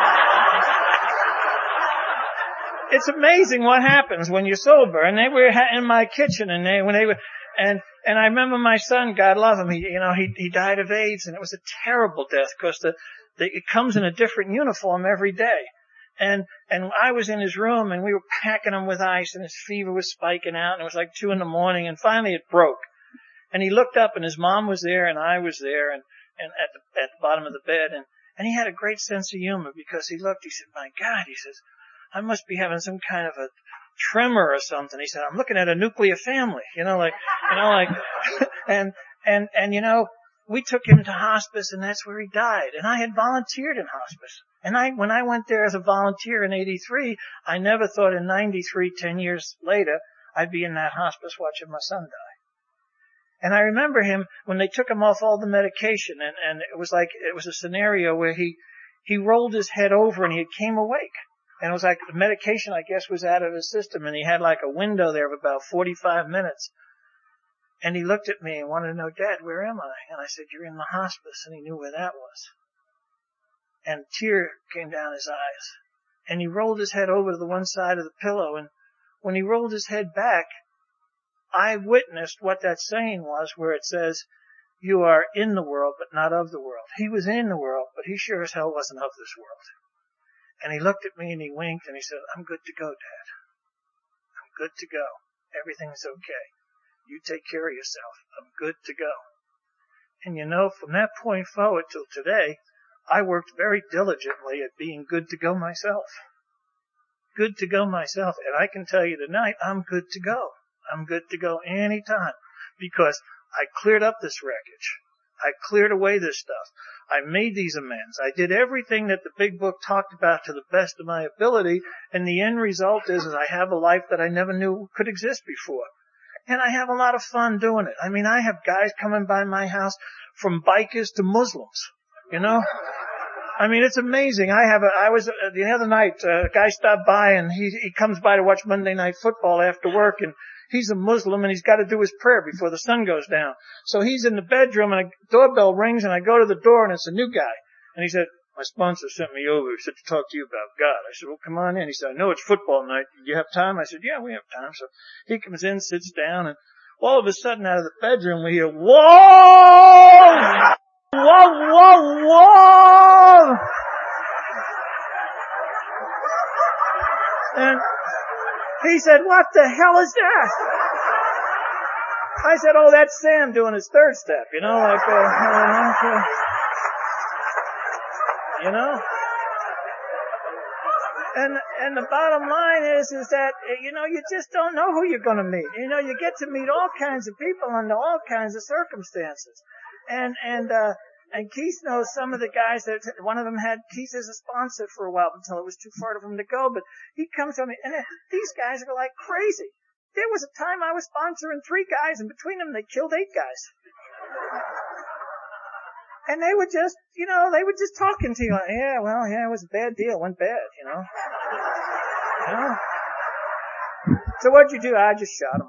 it's amazing what happens when you're sober. And they were in my kitchen and they, when they were, and, and I remember my son, God love him, he, you know, he, he died of AIDS and it was a terrible death because the, the, it comes in a different uniform every day. And, and I was in his room and we were packing him with ice and his fever was spiking out and it was like two in the morning and finally it broke. And he looked up and his mom was there and I was there and, and at the, at the bottom of the bed and, and he had a great sense of humor because he looked, he said, my God, he says, I must be having some kind of a tremor or something. He said, I'm looking at a nuclear family, you know, like, you know, like, and, and, and, you know, we took him to hospice and that's where he died. And I had volunteered in hospice. And I, when I went there as a volunteer in 83, I never thought in 93, 10 years later, I'd be in that hospice watching my son die. And I remember him when they took him off all the medication and, and it was like, it was a scenario where he, he rolled his head over and he came awake. And it was like the medication, I guess, was out of his system and he had like a window there of about 45 minutes. And he looked at me and wanted to know, Dad, where am I? And I said, you're in the hospice. And he knew where that was. And a tear came down his eyes. And he rolled his head over to the one side of the pillow. And when he rolled his head back, I witnessed what that saying was where it says, you are in the world, but not of the world. He was in the world, but he sure as hell wasn't of this world. And he looked at me and he winked and he said, I'm good to go, Dad. I'm good to go. Everything's okay. You take care of yourself. I'm good to go. And you know, from that point forward till today, I worked very diligently at being good to go myself. Good to go myself. And I can tell you tonight, I'm good to go. I'm good to go anytime because I cleared up this wreckage. I cleared away this stuff. I made these amends. I did everything that the big book talked about to the best of my ability. And the end result is, is I have a life that I never knew could exist before. And I have a lot of fun doing it. I mean, I have guys coming by my house from bikers to Muslims, you know? I mean, it's amazing. I have a, I was, uh, the other night, uh, a guy stopped by and he, he comes by to watch Monday night football after work and he's a Muslim and he's got to do his prayer before the sun goes down. So he's in the bedroom and a doorbell rings and I go to the door and it's a new guy. And he said, my sponsor sent me over. Said to talk to you about God. I said, well, come on in. He said, I know it's football night. Do you have time? I said, yeah, we have time. So he comes in, sits down and all of a sudden out of the bedroom we hear, whoa! Whoa, whoa, whoa! And he said, what the hell is that? I said, oh, that's Sam doing his third step, you know, like, uh, you know? And, and the bottom line is, is that, you know, you just don't know who you're gonna meet. You know, you get to meet all kinds of people under all kinds of circumstances. And, and, uh, and Keith knows some of the guys that, one of them had Keith as a sponsor for a while until it was too far for him to go, but he comes to me, and these guys are like crazy. There was a time I was sponsoring three guys, and between them they killed eight guys. And they were just, you know, they were just talking to you like, yeah, well, yeah, it was a bad deal, went bad, you know. You? So what'd you do? I just shot know.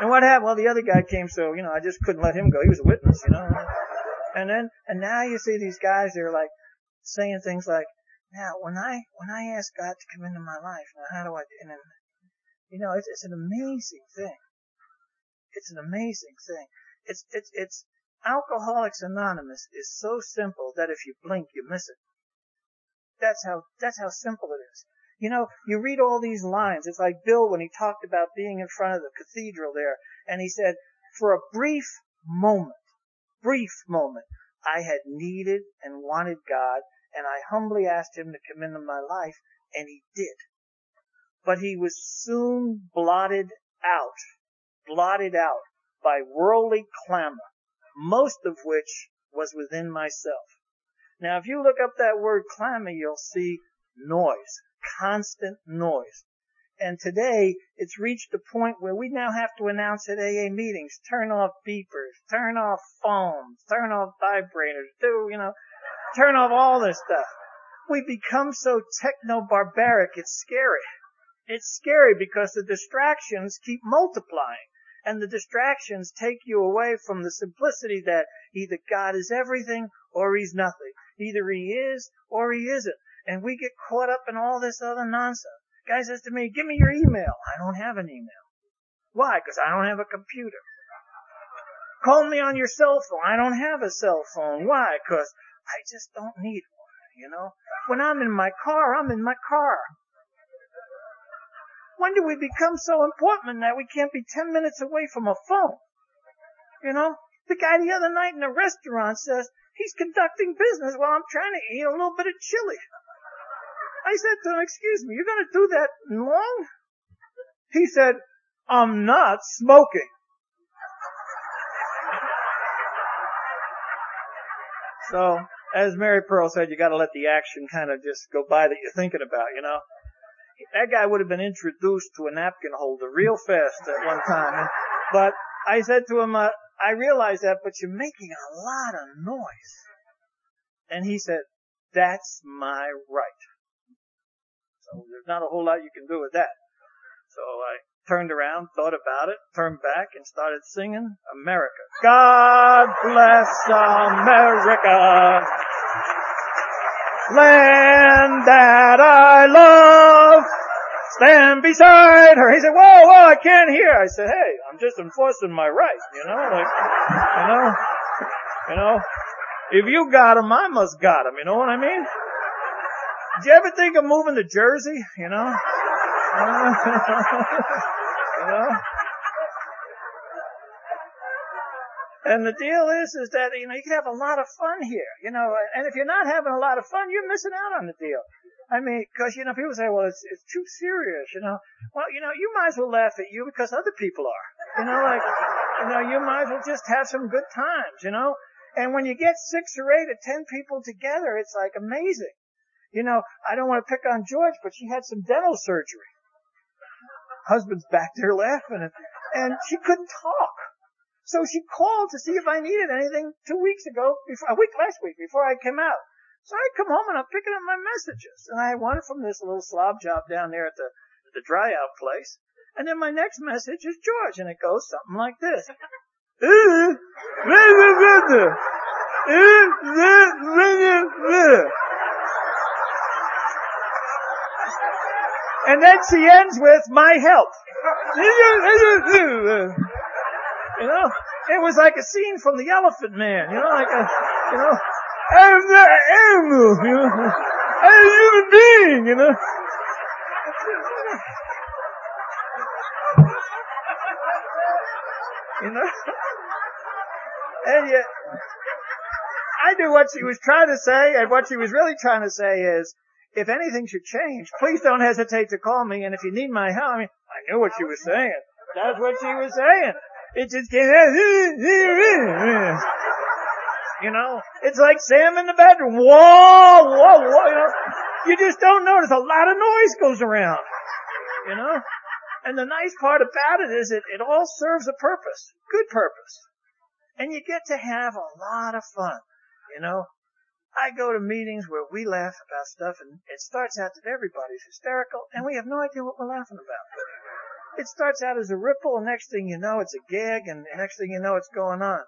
And what happened? Well, the other guy came, so, you know, I just couldn't let him go. He was a witness, you know. And then, and now you see these guys, they're like saying things like, now, when I, when I ask God to come into my life, now how do I, and then, you know, it's, it's an amazing thing. It's an amazing thing. It's, it's, it's, Alcoholics Anonymous is so simple that if you blink, you miss it. That's how, that's how simple it is. You know, you read all these lines. It's like Bill when he talked about being in front of the cathedral there, and he said, for a brief moment, brief moment, I had needed and wanted God, and I humbly asked Him to come into my life, and He did. But He was soon blotted out, blotted out by worldly clamor, most of which was within myself. Now, if you look up that word clamor, you'll see noise constant noise. And today, it's reached a point where we now have to announce at AA meetings, turn off beepers, turn off phones, turn off vibrators, do, you know, turn off all this stuff. We become so techno-barbaric, it's scary. It's scary because the distractions keep multiplying. And the distractions take you away from the simplicity that either God is everything or He's nothing. Either He is or He isn't and we get caught up in all this other nonsense. Guy says to me, give me your email. I don't have an email. Why? Because I don't have a computer. Call me on your cell phone. I don't have a cell phone. Why? Because I just don't need one, you know? When I'm in my car, I'm in my car. When do we become so important that we can't be 10 minutes away from a phone? You know? The guy the other night in the restaurant says he's conducting business while I'm trying to eat a little bit of chili. I said to him, excuse me, you're to do that long? He said, I'm not smoking. So, as Mary Pearl said, you gotta let the action kind of just go by that you're thinking about, you know? That guy would have been introduced to a napkin holder real fast at one time. But I said to him, uh, I realize that, but you're making a lot of noise. And he said, that's my right. So there's not a whole lot you can do with that. So I turned around, thought about it, turned back, and started singing America. God bless America, land that I love. Stand beside her. He said, whoa, whoa, I can't hear. I said, hey, I'm just enforcing my rights, you know, like, you know, you know, if you got him, I must got him, you know what I mean? Did you ever think of moving to Jersey? You know? you know? And the deal is, is that, you know, you can have a lot of fun here, you know, and if you're not having a lot of fun, you're missing out on the deal. I mean, cause, you know, people say, well, it's, it's too serious, you know. Well, you know, you might as well laugh at you because other people are. You know, like, you know, you might as well just have some good times, you know. And when you get six or eight or ten people together, it's like amazing. You know, I don't want to pick on George, but she had some dental surgery. Husband's back there laughing and, and she couldn't talk. So she called to see if I needed anything two weeks ago, before, a week last week before I came out. So I come home and I'm picking up my messages. And I had one from this little slob job down there at the, the dry out place. And then my next message is George and it goes something like this. And then she ends with my help. You know? It was like a scene from the Elephant Man, you know, like a, you know, I'm not an animal, you know, I'm a human being, you know. You know? And yet, I knew what she was trying to say, and what she was really trying to say is, if anything should change, please don't hesitate to call me, and if you need my help, I mean, I knew what she was saying. That's what she was saying. It just came out, you know, it's like Sam in the bedroom. Whoa, whoa, whoa, you know, you just don't notice a lot of noise goes around, you know? And the nice part about it is it, it all serves a purpose, good purpose. And you get to have a lot of fun, you know? I go to meetings where we laugh about stuff and it starts out that everybody's hysterical and we have no idea what we're laughing about. It starts out as a ripple and next thing you know it's a gag and next thing you know it's going on.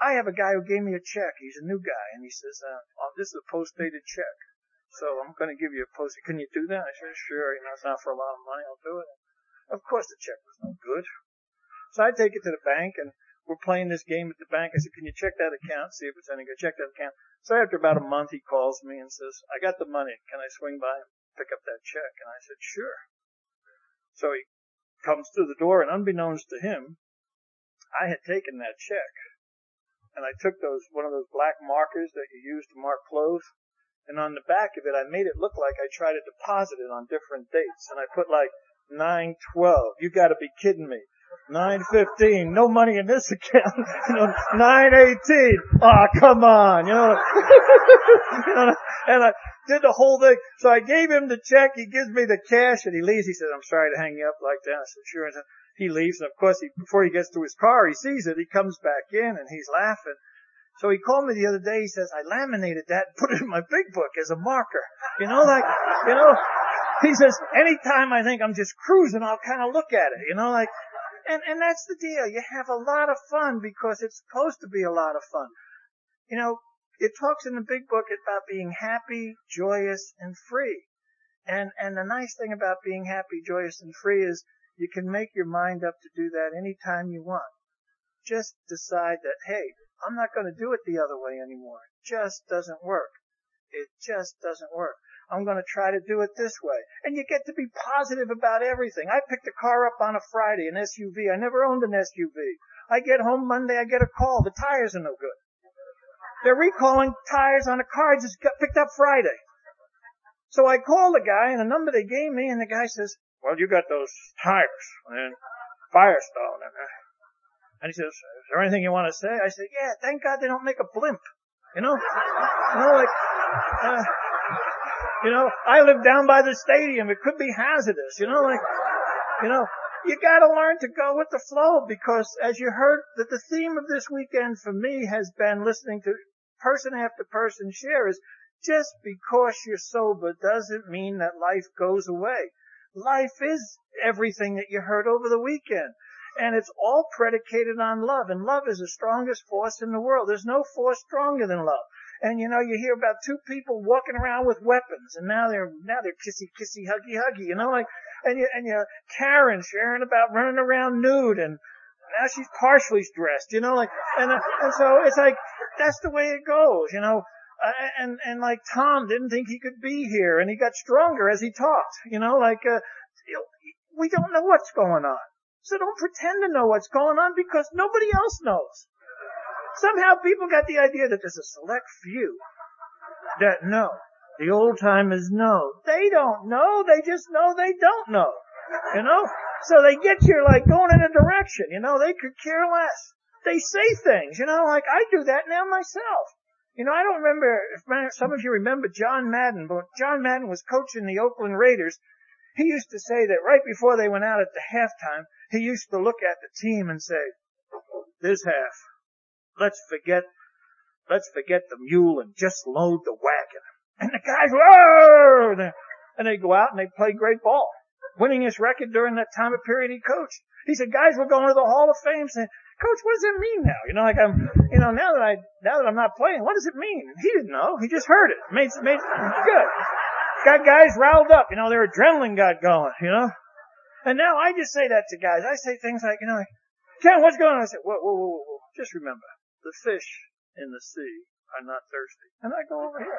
I have a guy who gave me a check. He's a new guy and he says, uh, oh, this is a post-dated check. So I'm going to give you a post. Can you do that? I said, sure. You know, it's not for a lot of money. I'll do it. Of course the check was no good. So I take it to the bank and we're playing this game at the bank. I said, can you check that account? See if it's any good. Check that account. So after about a month, he calls me and says, I got the money. Can I swing by and pick up that check? And I said, sure. So he comes through the door and unbeknownst to him, I had taken that check and I took those, one of those black markers that you use to mark clothes. And on the back of it, I made it look like I tried to deposit it on different dates. And I put like 912. You gotta be kidding me. 915. No money in this account. you know, 918. Oh, ah, come on. You know, you know, and I did the whole thing. So I gave him the check. He gives me the cash and he leaves. He says, I'm sorry to hang you up like that. I said, sure. And he leaves. And of course, he, before he gets to his car, he sees it. He comes back in and he's laughing. So he called me the other day. He says, I laminated that and put it in my big book as a marker. You know, like, you know, he says, anytime I think I'm just cruising, I'll kind of look at it, you know, like, and, and that's the deal. You have a lot of fun because it's supposed to be a lot of fun. You know, it talks in the big book about being happy, joyous, and free. And, and the nice thing about being happy, joyous, and free is you can make your mind up to do that anytime you want. Just decide that, hey, I'm not going to do it the other way anymore. It just doesn't work. It just doesn't work. I'm going to try to do it this way. And you get to be positive about everything. I picked a car up on a Friday, an SUV. I never owned an SUV. I get home Monday, I get a call. The tires are no good. They're recalling tires on a car I just got picked up Friday. So I call the guy and the number they gave me and the guy says, well, you got those tires and Firestone. And, and he says, is there anything you want to say? I said, yeah, thank God they don't make a blimp. You know? You know, like, uh, you know, I live down by the stadium. It could be hazardous. You know, like, you know, you gotta learn to go with the flow because as you heard that the theme of this weekend for me has been listening to person after person share is just because you're sober doesn't mean that life goes away. Life is everything that you heard over the weekend. And it's all predicated on love. And love is the strongest force in the world. There's no force stronger than love. And you know, you hear about two people walking around with weapons, and now they're now they're kissy kissy huggy huggy. You know, like and you and you Karen sharing about running around nude, and now she's partially dressed. You know, like and uh, and so it's like that's the way it goes. You know. Uh, and and like Tom didn't think he could be here, and he got stronger as he talked. You know, like uh, you know, we don't know what's going on, so don't pretend to know what's going on because nobody else knows. Somehow people got the idea that there's a select few that know. The old timers know. They don't know. They just know they don't know. You know? So they get you like going in a direction. You know, they could care less. They say things, you know, like I do that now myself. You know, I don't remember if some of you remember John Madden, but John Madden was coaching the Oakland Raiders. He used to say that right before they went out at the halftime, he used to look at the team and say, this half, let's forget, let's forget the mule and just load the wagon. And the guys, whoa! And they go out and they play great ball, winning his record during that time of period he coached. He said, guys, we're going to the Hall of Fame. Saying, Coach, what does it mean now? You know, like I'm, you know, now that I, now that I'm not playing, what does it mean? He didn't know. He just heard it. Made, made, good. Got guys riled up. You know, their adrenaline got going. You know, and now I just say that to guys. I say things like, you know, like, Ken, what's going on? I said, whoa, whoa, whoa, whoa. Just remember, the fish in the sea are not thirsty. And I go over here.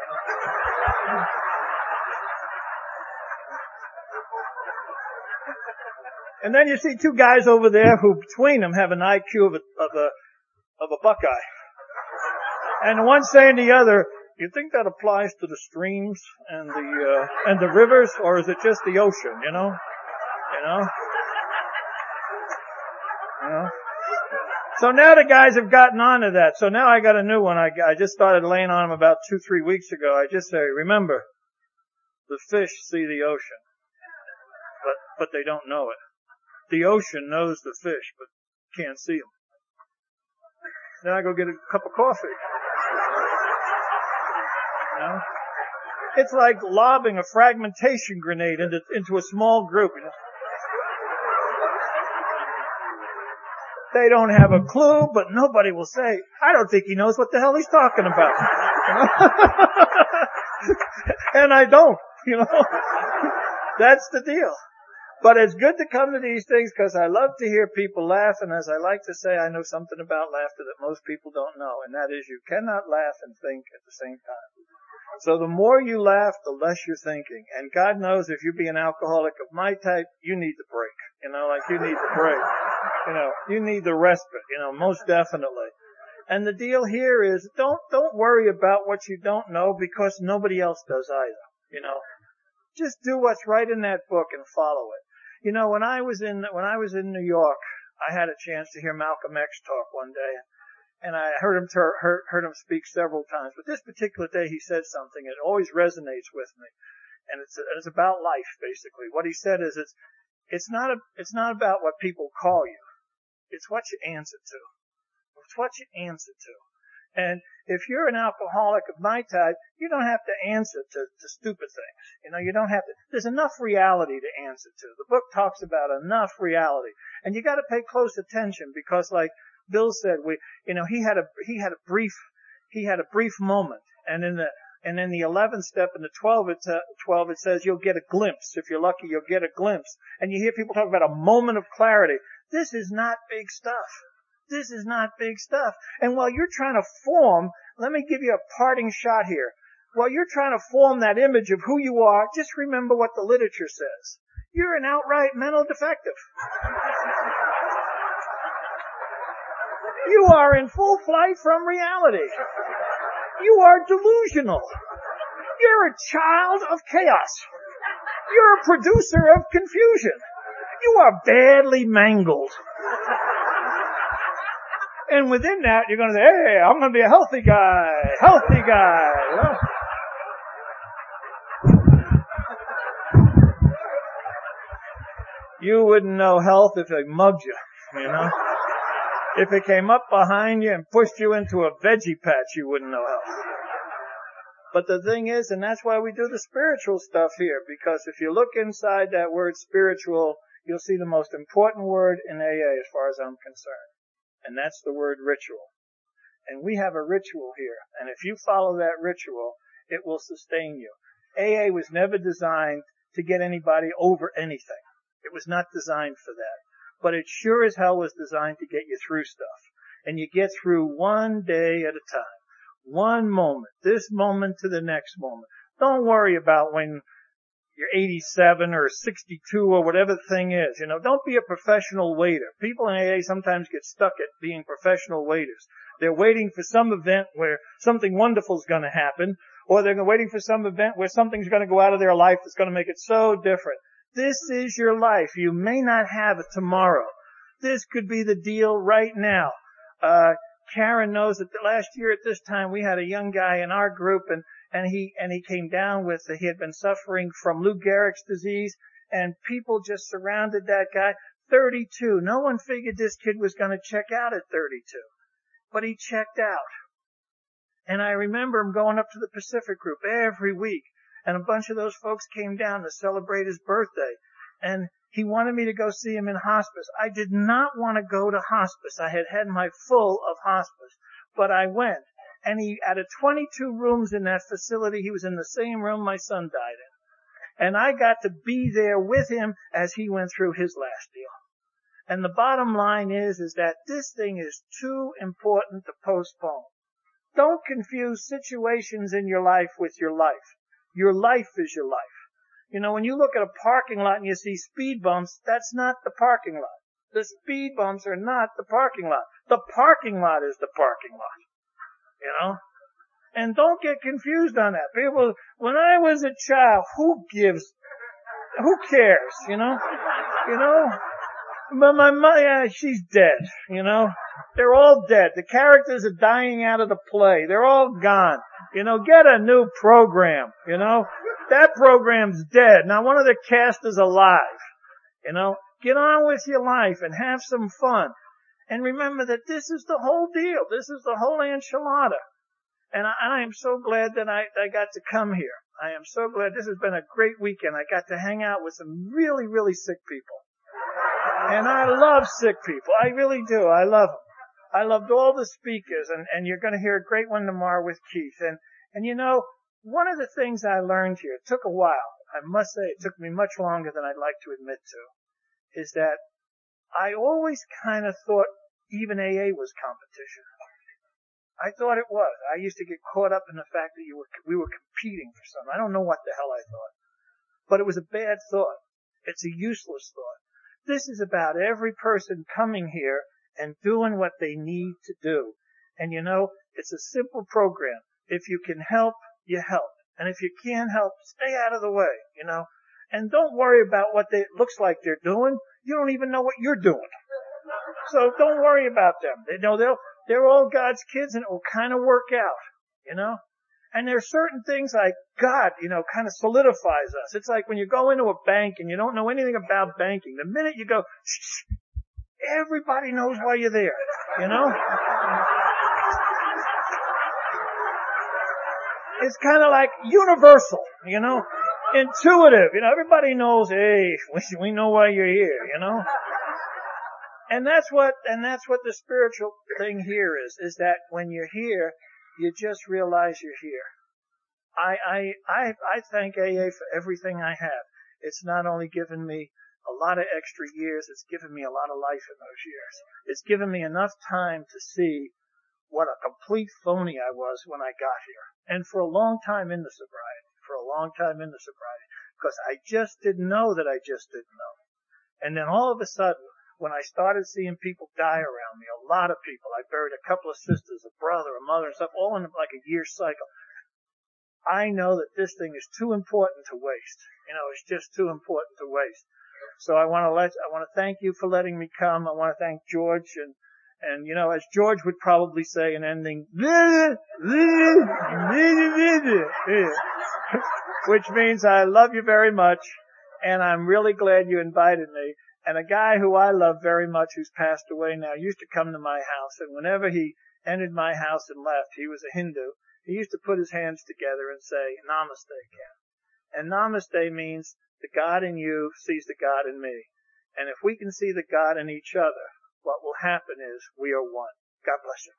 And then you see two guys over there who between them have an IQ of a, of a, of a buckeye. And one saying the other, you think that applies to the streams and the, uh, and the rivers or is it just the ocean, you know? You know? You know? So now the guys have gotten onto that. So now I got a new one. I, I just started laying on them about two, three weeks ago. I just say, remember, the fish see the ocean, but, but they don't know it. The ocean knows the fish, but can't see them. Then I go get a cup of coffee. You know? It's like lobbing a fragmentation grenade into, into a small group. You know? They don't have a clue, but nobody will say, I don't think he knows what the hell he's talking about. and I don't, you know. That's the deal. But it's good to come to these things because I love to hear people laugh and as I like to say, I know something about laughter that most people don't know and that is you cannot laugh and think at the same time. So the more you laugh, the less you're thinking. And God knows if you be an alcoholic of my type, you need the break. You know, like you need the break. You know, you need the respite, you know, most definitely. And the deal here is don't, don't worry about what you don't know because nobody else does either. You know, just do what's right in that book and follow it. You know, when I was in, when I was in New York, I had a chance to hear Malcolm X talk one day and I heard him ter- heard, heard him speak several times. But this particular day, he said something. It always resonates with me, and it's it's about life basically. What he said is it's it's not a it's not about what people call you. It's what you answer to. It's what you answer to. And if you're an alcoholic of my type, you don't have to answer to, to stupid things. You know, you don't have to, there's enough reality to answer to. The book talks about enough reality. And you gotta pay close attention because like Bill said, we, you know, he had a, he had a brief, he had a brief moment. And in the, and in the 11th step in the 12, it's, uh, 12, it says you'll get a glimpse. If you're lucky, you'll get a glimpse. And you hear people talk about a moment of clarity. This is not big stuff. This is not big stuff. And while you're trying to form, let me give you a parting shot here. While you're trying to form that image of who you are, just remember what the literature says. You're an outright mental defective. You are in full flight from reality. You are delusional. You're a child of chaos. You're a producer of confusion. You are badly mangled. And within that, you're going to say, hey, I'm going to be a healthy guy, healthy guy. You, wouldn't know health if they mugged you, you know? If it came up behind you and pushed you into a veggie patch, you wouldn't know health. But the thing is, and that's why we do the spiritual stuff here, because if you look inside that word spiritual, you'll see the most important word in AA as far as I'm concerned. And that's the word ritual. And we have a ritual here. And if you follow that ritual, it will sustain you. AA was never designed to get anybody over anything. It was not designed for that but it sure as hell was designed to get you through stuff. And you get through one day at a time. One moment, this moment to the next moment. Don't worry about when you're 87 or 62 or whatever the thing is. You know, don't be a professional waiter. People in AA sometimes get stuck at being professional waiters. They're waiting for some event where something wonderful is going to happen, or they're waiting for some event where something's going to go out of their life that's going to make it so different. This is your life. You may not have it tomorrow. This could be the deal right now. Uh, Karen knows that last year at this time we had a young guy in our group and, and he, and he came down with, he had been suffering from Lou Gehrig's disease and people just surrounded that guy. 32. No one figured this kid was going to check out at 32. But he checked out. And I remember him going up to the Pacific group every week and a bunch of those folks came down to celebrate his birthday. And he wanted me to go see him in hospice. I did not want to go to hospice. I had had my full of hospice, but I went. And he, out of 22 rooms in that facility, he was in the same room my son died in. And I got to be there with him as he went through his last deal. And the bottom line is, is that this thing is too important to postpone. Don't confuse situations in your life with your life. Your life is your life. You know, when you look at a parking lot and you see speed bumps, that's not the parking lot. The speed bumps are not the parking lot. The parking lot is the parking lot. You know? And don't get confused on that. People, when I was a child, who gives, who cares, you know? You know? But my mother, yeah, she's dead, you know? They're all dead. The characters are dying out of the play. They're all gone. You know, get a new program, you know? That program's dead. Now one of the cast is alive. You know, get on with your life and have some fun. And remember that this is the whole deal. This is the whole enchilada. And I, I am so glad that I, I got to come here. I am so glad. This has been a great weekend. I got to hang out with some really, really sick people. And I love sick people. I really do. I love them. I loved all the speakers and, and you're going to hear a great one tomorrow with Keith. And, and you know, one of the things I learned here, it took a while. I must say it took me much longer than I'd like to admit to, is that I always kind of thought even AA was competition. I thought it was. I used to get caught up in the fact that you were, we were competing for something. I don't know what the hell I thought. But it was a bad thought. It's a useless thought. This is about every person coming here and doing what they need to do. And you know, it's a simple program. If you can help, you help. And if you can't help, stay out of the way, you know. And don't worry about what they, it looks like they're doing. You don't even know what you're doing. So don't worry about them. They know they'll, they're all God's kids and it will kind of work out, you know. And there are certain things like God, you know, kind of solidifies us. It's like when you go into a bank and you don't know anything about banking. The minute you go, shh, everybody knows why you're there, you know? it's kind of like universal, you know, intuitive. You know, everybody knows, hey, we know why you're here, you know. And that's what, and that's what the spiritual thing here is, is that when you're here, you just realize you're here. I, I, I, I thank AA for everything I have. It's not only given me a lot of extra years, it's given me a lot of life in those years. It's given me enough time to see what a complete phony I was when I got here. And for a long time in the sobriety, for a long time in the sobriety, because I just didn't know that I just didn't know. And then all of a sudden, when I started seeing people die around me, a lot of people, I buried a couple of sisters, a brother, a mother and stuff, all in like a year cycle. I know that this thing is too important to waste. You know, it's just too important to waste. So I want to let, I want to thank you for letting me come. I want to thank George and and, you know, as George would probably say in ending, which means I love you very much and I'm really glad you invited me. And a guy who I love very much who's passed away now used to come to my house and whenever he entered my house and left, he was a Hindu, he used to put his hands together and say, Namaste, Ken. And Namaste means the God in you sees the God in me. And if we can see the God in each other, what will happen is we are one. God bless you.